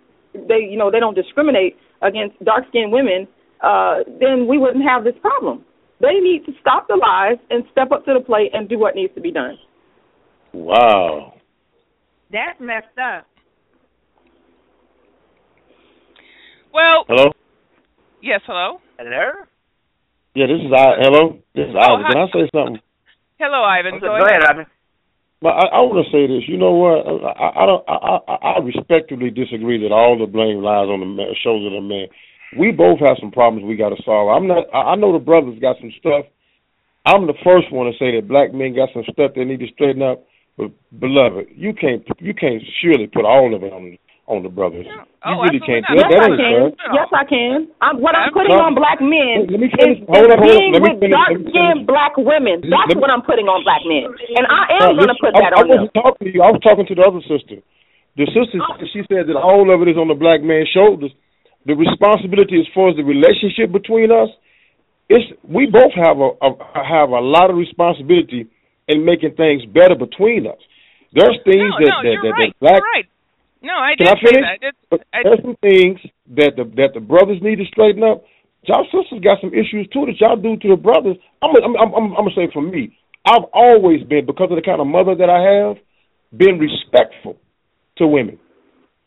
they you know they don't discriminate against dark skinned women, uh, then we wouldn't have this problem. They need to stop the lies and step up to the plate and do what needs to be done. Wow. That's messed up. Well, Hello? yes, hello. Hello? Yeah, this is I. Hello? This is Oh, Isaac. Can I say something? Hello, Ivan. Go ahead, Ivan. But I, I want to say this. You know what? I, I don't. I, I, I respectfully disagree that all the blame lies on the man, shoulders of the man. We both have some problems we got to solve. I'm not. I I know the brothers got some stuff. I'm the first one to say that black men got some stuff they need to straighten up. But beloved, you can't. You can't surely put all of it on on the brothers. You Oh, really can't. absolutely That, Yes, that I can. fair. Yes, I can. I'm, what I'm I'm putting sorry. on black men Let me is, finish. is Hold on, hold being Let with dark Let me skinned black women. That's me- what I'm putting on black men. And I am Uh, going to put I, that I on them. wasn't talking to you. I was talking to the other sister. The sister, she said that all of it is on the black man's shoulders. The responsibility as far as the relationship between us, it's we both have a, a have a lot of responsibility in making things better between us. There's things no, that, no, that, you're that, right. that black right. No, I Can did I say finish? that. I, there's some things that the that the brothers need to straighten up. Y'all sisters got some issues too that y'all do to the brothers. I'm I'm I'm, I'm, I'm gonna say for me, I've always been because of the kind of mother that I have, been respectful to women.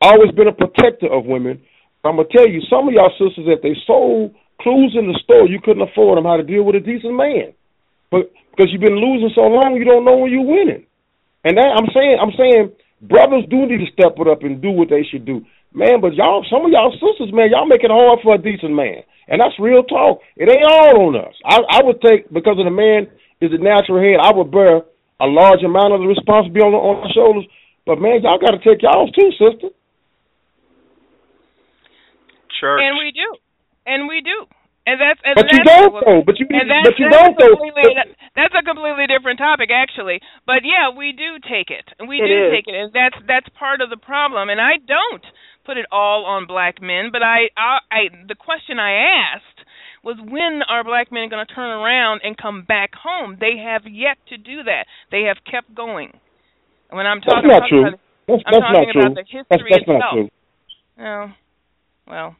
Always been a protector of women. I'm gonna tell you, some of y'all sisters, if they sold clues in the store, you couldn't afford them how to deal with a decent man. But because you've been losing so long, you don't know when you're winning. And that I'm saying, I'm saying, brothers do need to step it up and do what they should do, man. But y'all, some of y'all sisters, man, y'all make it hard for a decent man, and that's real talk. It ain't all on us. I, I would take because of the man is the natural head. I would bear a large amount of the responsibility on, on my shoulders. But man, y'all got to take y'all's too, sister. Church. and we do, and we do, and that's and But you that's don't though. But you, and that's, but you that's don't a though. completely, that's a completely different topic actually. But yeah, we do take it. We It do is. take it, and that's that's part of the problem. And I don't put it all on black men, but I I, I the question I asked was when are black men going to turn around and come back home? They have yet to do that. They have kept going. And when I'm That's talking, not I'm true. talking That's, About, I'm that's talking not true. the That's, history that's not itself. true. Oh, well,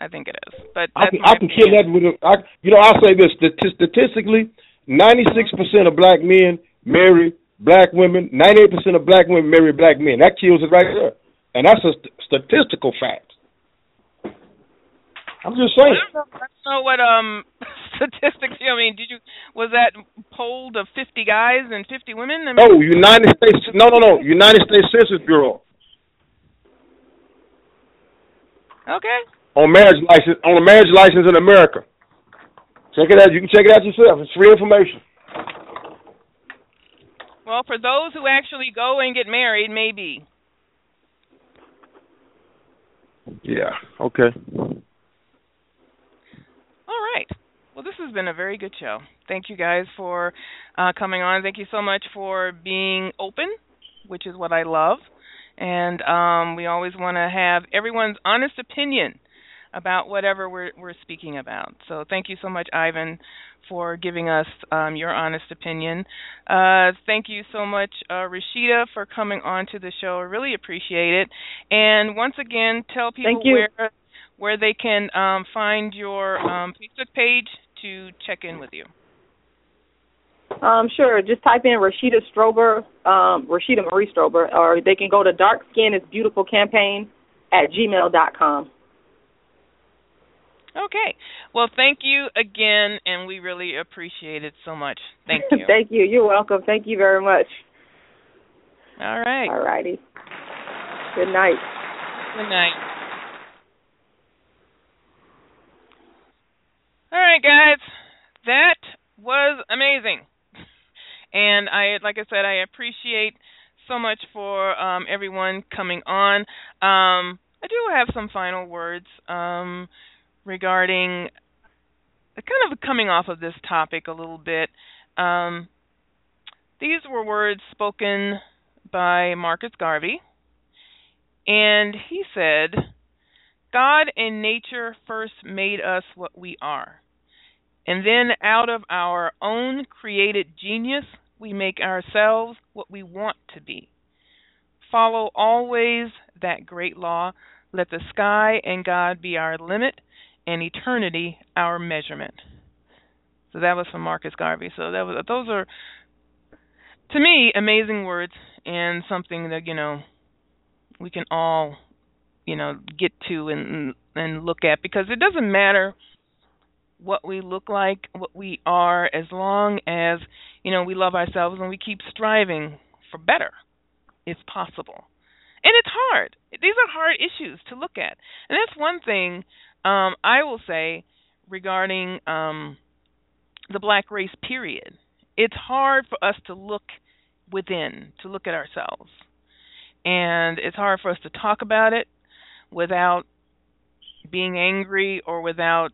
I think it is. But I can, I can kill that with a, I, you know, I'll say this, stati- statistically, 96% of black men marry black women, 98% of black women marry black men. That kills it right there. And that's a st- statistical fact. I'm just saying. I don't know what um statistics. I mean, did you was that polled of 50 guys and 50 women? I mean, No, United States. No, no, no. United States Census Bureau Okay. On marriage license on a marriage license in America. Check it out. You can check it out yourself. It's free information. Well, for those who actually go and get married, maybe. Yeah. Okay. All right. Well, this has been a very good show. Thank you guys for uh, coming on. Thank you so much for being open, which is what I love. And um, we always want to have everyone's honest opinion about whatever we're we're speaking about. So thank you so much, Ivan, for giving us um, your honest opinion. Uh, thank you so much, uh, Rashida, for coming on to the show. I really appreciate it. And once again, tell people where where they can um, find your um, Facebook page to check in with you. Um, sure. Just type in Rashida Strober, um, Rashida Marie Strober, or they can go to Dark Skin is Beautiful campaign at gmail dot com. Okay. Well, thank you again, and we really appreciate it so much. Thank you. Thank you. You're welcome. Thank you very much. All right. All righty. Good night. Good night. All right, guys. That was amazing. And I like I said I appreciate so much for um everyone coming on. Um I do have some final words um regarding kind of coming off of this topic a little bit. Um these were words spoken by Marcus Garvey and he said God and nature first made us what we are. And then out of our own created genius, we make ourselves what we want to be. Follow always that great law. Let the sky and God be our limit, and eternity our measurement. So that was from Marcus Garvey. So that was those are to me amazing words and something that you know we can all you know get to and and look at because it doesn't matter what we look like, what we are, as long as you know we love ourselves and we keep striving for better. It's possible, and it's hard. These are hard issues to look at, and that's one thing um, I will say regarding um, the black race. Period. It's hard for us to look within, to look at ourselves, and it's hard for us to talk about it without being angry or without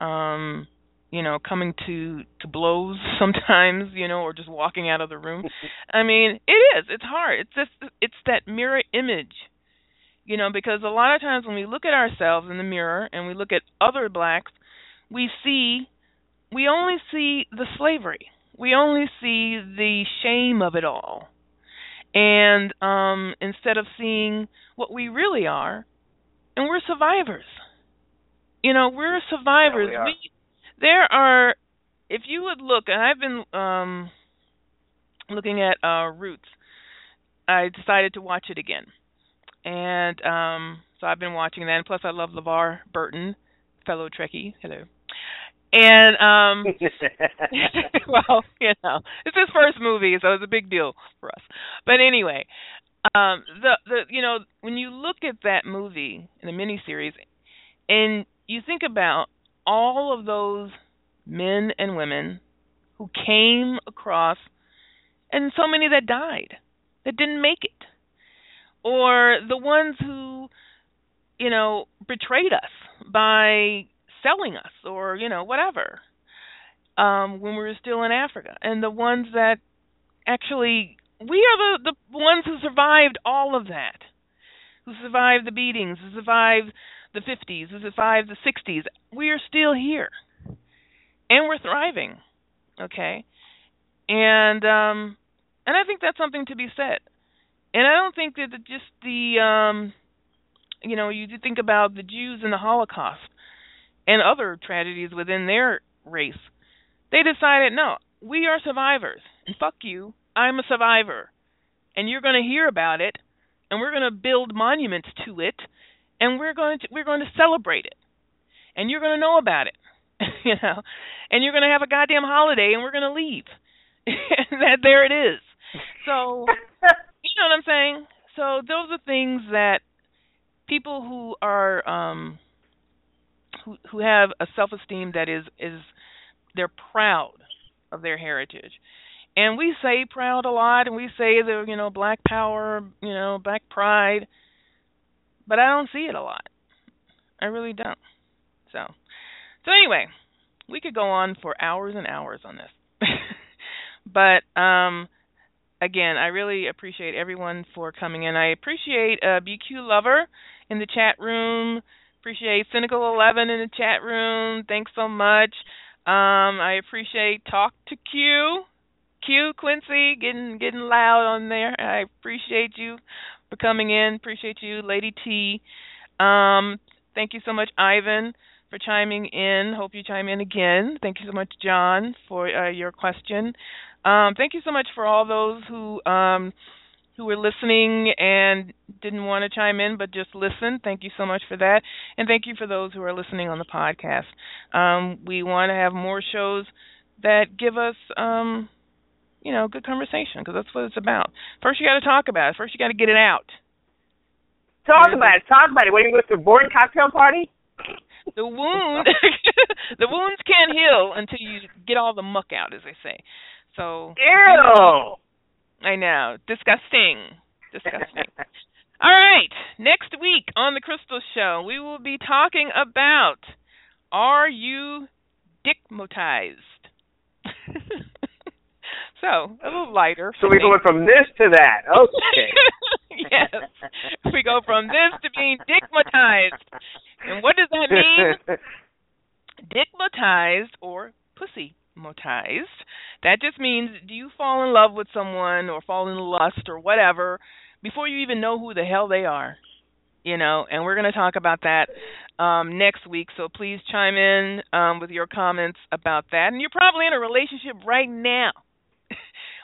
um you know coming to to blows sometimes you know or just walking out of the room i mean it is it's hard it's just it's that mirror image you know because a lot of times when we look at ourselves in the mirror and we look at other blacks we see we only see the slavery. We only see the shame of it all. And um instead of seeing what we really are and we're survivors. You know we're survivors. Yeah, we are. there are if you would look and i've been um looking at uh roots i decided to watch it again and um so i've been watching that. And plus i love levar burton fellow trekkie. Hello. And um well you know it's his first movie so it's a big deal for us. But anyway um the the you know when you look at that movie in the miniseries and you think about all of those men and women who came across and so many that died that didn't make it or the ones who you know betrayed us by selling us or you know whatever um when we were still in Africa. And the ones that actually we are the the ones who survived all of that who survived the beatings who survived the 50s who survived the 60s we are still here. And we're thriving okay? And um and I think that's something to be said and I don't think that the, just the um you know you think about the Jews and the Holocaust and other tragedies within their race. They decided no we are survivors. And fuck you I'm a survivor. And you're going to hear about it and we're going to build monuments to it, and we're going to we're going to celebrate it, and you're going to know about it, you know, and you're going to have a goddamn holiday, and we're going to leave. that there it is. So you know what I'm saying. So those are things that people who are um who who have a self-esteem that is is they're proud of their heritage. And we say proud a lot and we say the you know black power, you know, black pride, but I don't see it a lot. I really don't. So so anyway, we could go on for hours and hours on this. but um again, I really appreciate everyone for coming in. I appreciate uh, BQ Lover in the chat room. Appreciate Cynical Eleven in the chat room. Thanks so much. Um, I appreciate Talk to Q. Q Quincy getting getting loud on there. I appreciate you for coming in. Appreciate you, Lady T. Um, thank you so much, Ivan, for chiming in. Hope you chime in again. Thank you so much, John, for uh, your question. Um, thank you so much for all those who um, who were listening and didn't want to chime in but just listen. Thank you so much for that, and thank you for those who are listening on the podcast. Um, we want to have more shows that give us, um, you know, good conversation because that's what it's about. First, you got to talk about it. First, you got to get it out. Talk about it. Talk about it. What are you going to a boring cocktail party? The wound, the wounds can't heal until you get all the muck out, as they say. So. Ew. I know. Disgusting. Disgusting. All right. Next week on the Crystal Show, we will be talking about Are you dickmatized? so, a little lighter. So we're going from this to that. Okay. yes. We go from this to being dickmatized. And what does that mean? dickmatized or pussy motized. That just means do you fall in love with someone or fall in lust or whatever before you even know who the hell they are. You know, and we're going to talk about that um, next week. So please chime in um, with your comments about that. And you're probably in a relationship right now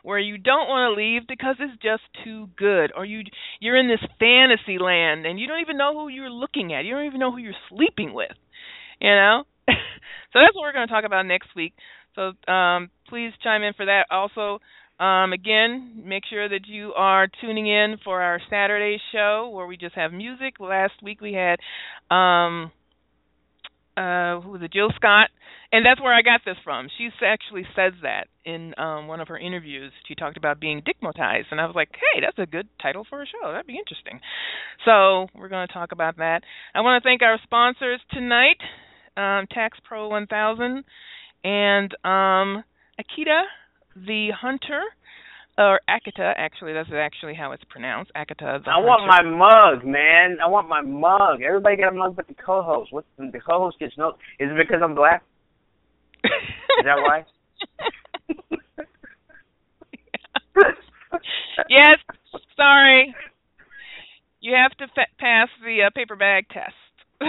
where you don't want to leave because it's just too good, or you you're in this fantasy land and you don't even know who you're looking at. You don't even know who you're sleeping with. You know. so that's what we're going to talk about next week. So um, please chime in for that. Also, um, again, make sure that you are tuning in for our Saturday show where we just have music. Last week we had um, uh, who was it, Jill Scott, and that's where I got this from. She actually says that in um, one of her interviews. She talked about being dickmatized, and I was like, hey, that's a good title for a show. That'd be interesting. So we're going to talk about that. I want to thank our sponsors tonight, um, Tax Pro 1000 and um, Akita the Hunter, or Akita, actually, that's actually how it's pronounced. Akita the I Hunter. want my mug, man. I want my mug. Everybody got a mug but the co-host. What the co-host gets no? Is it because I'm black? Is that why? yes. Sorry. You have to fa- pass the uh, paper bag test.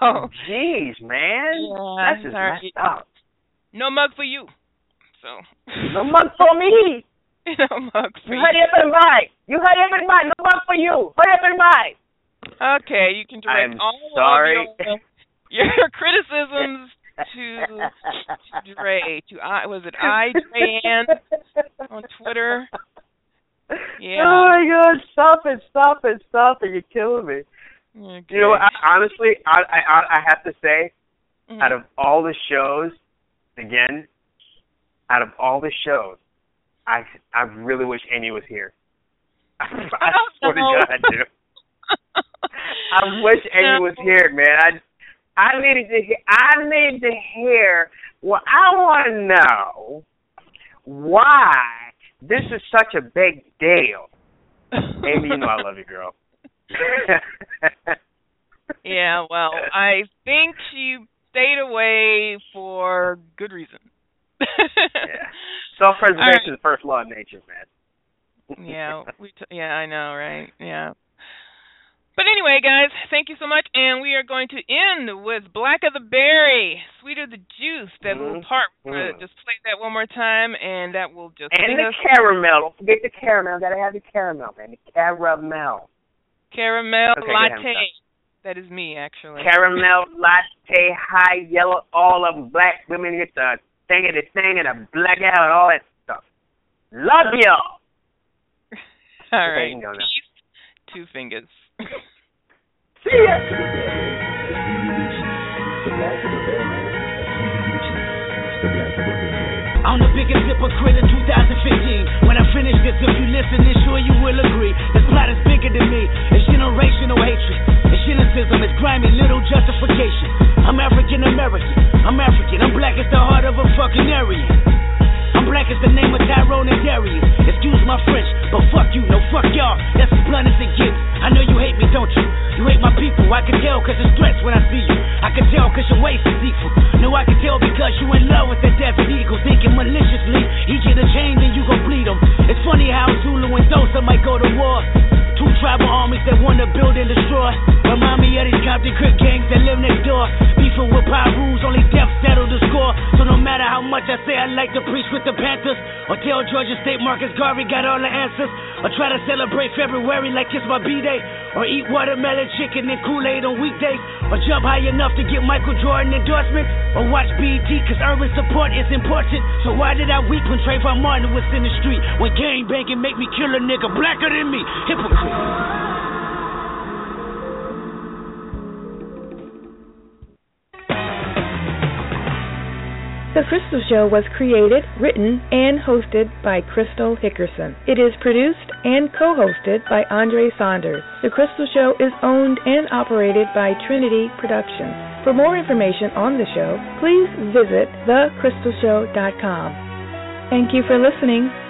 so, Jeez, man. Yeah, That's just sorry. messed up. No mug for you. So. No mug for me. no mug for You you. hurry up and buy. You hurry up and buy. No mug for you. Hurry up and buy. Okay, you can direct I'm all sorry. of your, your criticisms to to Dre to I was it I Jan on Twitter. Yeah. Oh my God! Stop it! Stop it! Stop it! You're killing me. Okay. You know, I, honestly, I, I I have to say, Mhm. out of all the shows, again, out of all the shows, I I really wish Amy was here. I, swear to God, I do. I wish Amy was here, man. I needed to hear. I need to hear. Well, I want to know why this is such a big deal. Amy, you know I love you, girl. yeah, well, I think she stayed away for good reason. yeah. Self-preservation is the first law of nature, man. yeah, we t- yeah, I know, right? Yeah. But anyway, guys, thank you so much, and we are going to end with "Blacker the Berry," "Sweeter the Juice." That little Mhm. part, Mhm. just play that one more time, and that will just And the us- caramel. Don't forget the caramel. Gotta have the caramel, man. The caramel. Caramel Okay, go ahead, I'm latte. That is me, actually. Caramel latte, high yellow, all of them black women get the thing of the thing and the blackout and all that stuff. Love y'all. all right. You go now. Peace. Two fingers. See ya. I'm the biggest hypocrite in 2015. When I finish this, if you listen, then sure you will agree. This plot is bigger than me. It's generational hatred. It's cynicism. It's grimy, little justification. I'm African American. I'm African. I'm black as the heart of a fucking Aryan. Black as the name of Tyrone and Darius. Excuse my French, but fuck you, no fuck y'all. That's as blunt as it gets. I know you hate me, don't you? You hate my people. I can tell cause it's threats when I see you. I can tell cause your waist is deceitful. No, I can tell because you in love with the desert eagle. Thinking maliciously. He get a chain, then you gon' bleed him. It's funny how Zulu and Xhosa might go to war. Two tribal armies that wanna build and destroy. Remind me of these Compton Crip gangs that live next door. Beefing with Pirus, only death settle the score. So no matter how much I say I like to preach with the Panthers, or tell Georgia State Marcus Garvey got all the answers, or try to celebrate February like it's my B-Day, or eat watermelon chicken and Kool-Aid on weekdays, or jump high enough to get Michael Jordan endorsement, or watch BET cause urban support is important. So why did I weep when Trayvon Martin was in the street? When gang banging make me kill a nigga blacker than me? Hypocrite. The Crystal Show was created, written, and hosted by Crystal Hickerson. It is produced and co-hosted by Andre Saunders. The Crystal Show is owned and operated by Trinity Productions. For more information on the show, please visit thecrystalshow.com. Thank you for listening.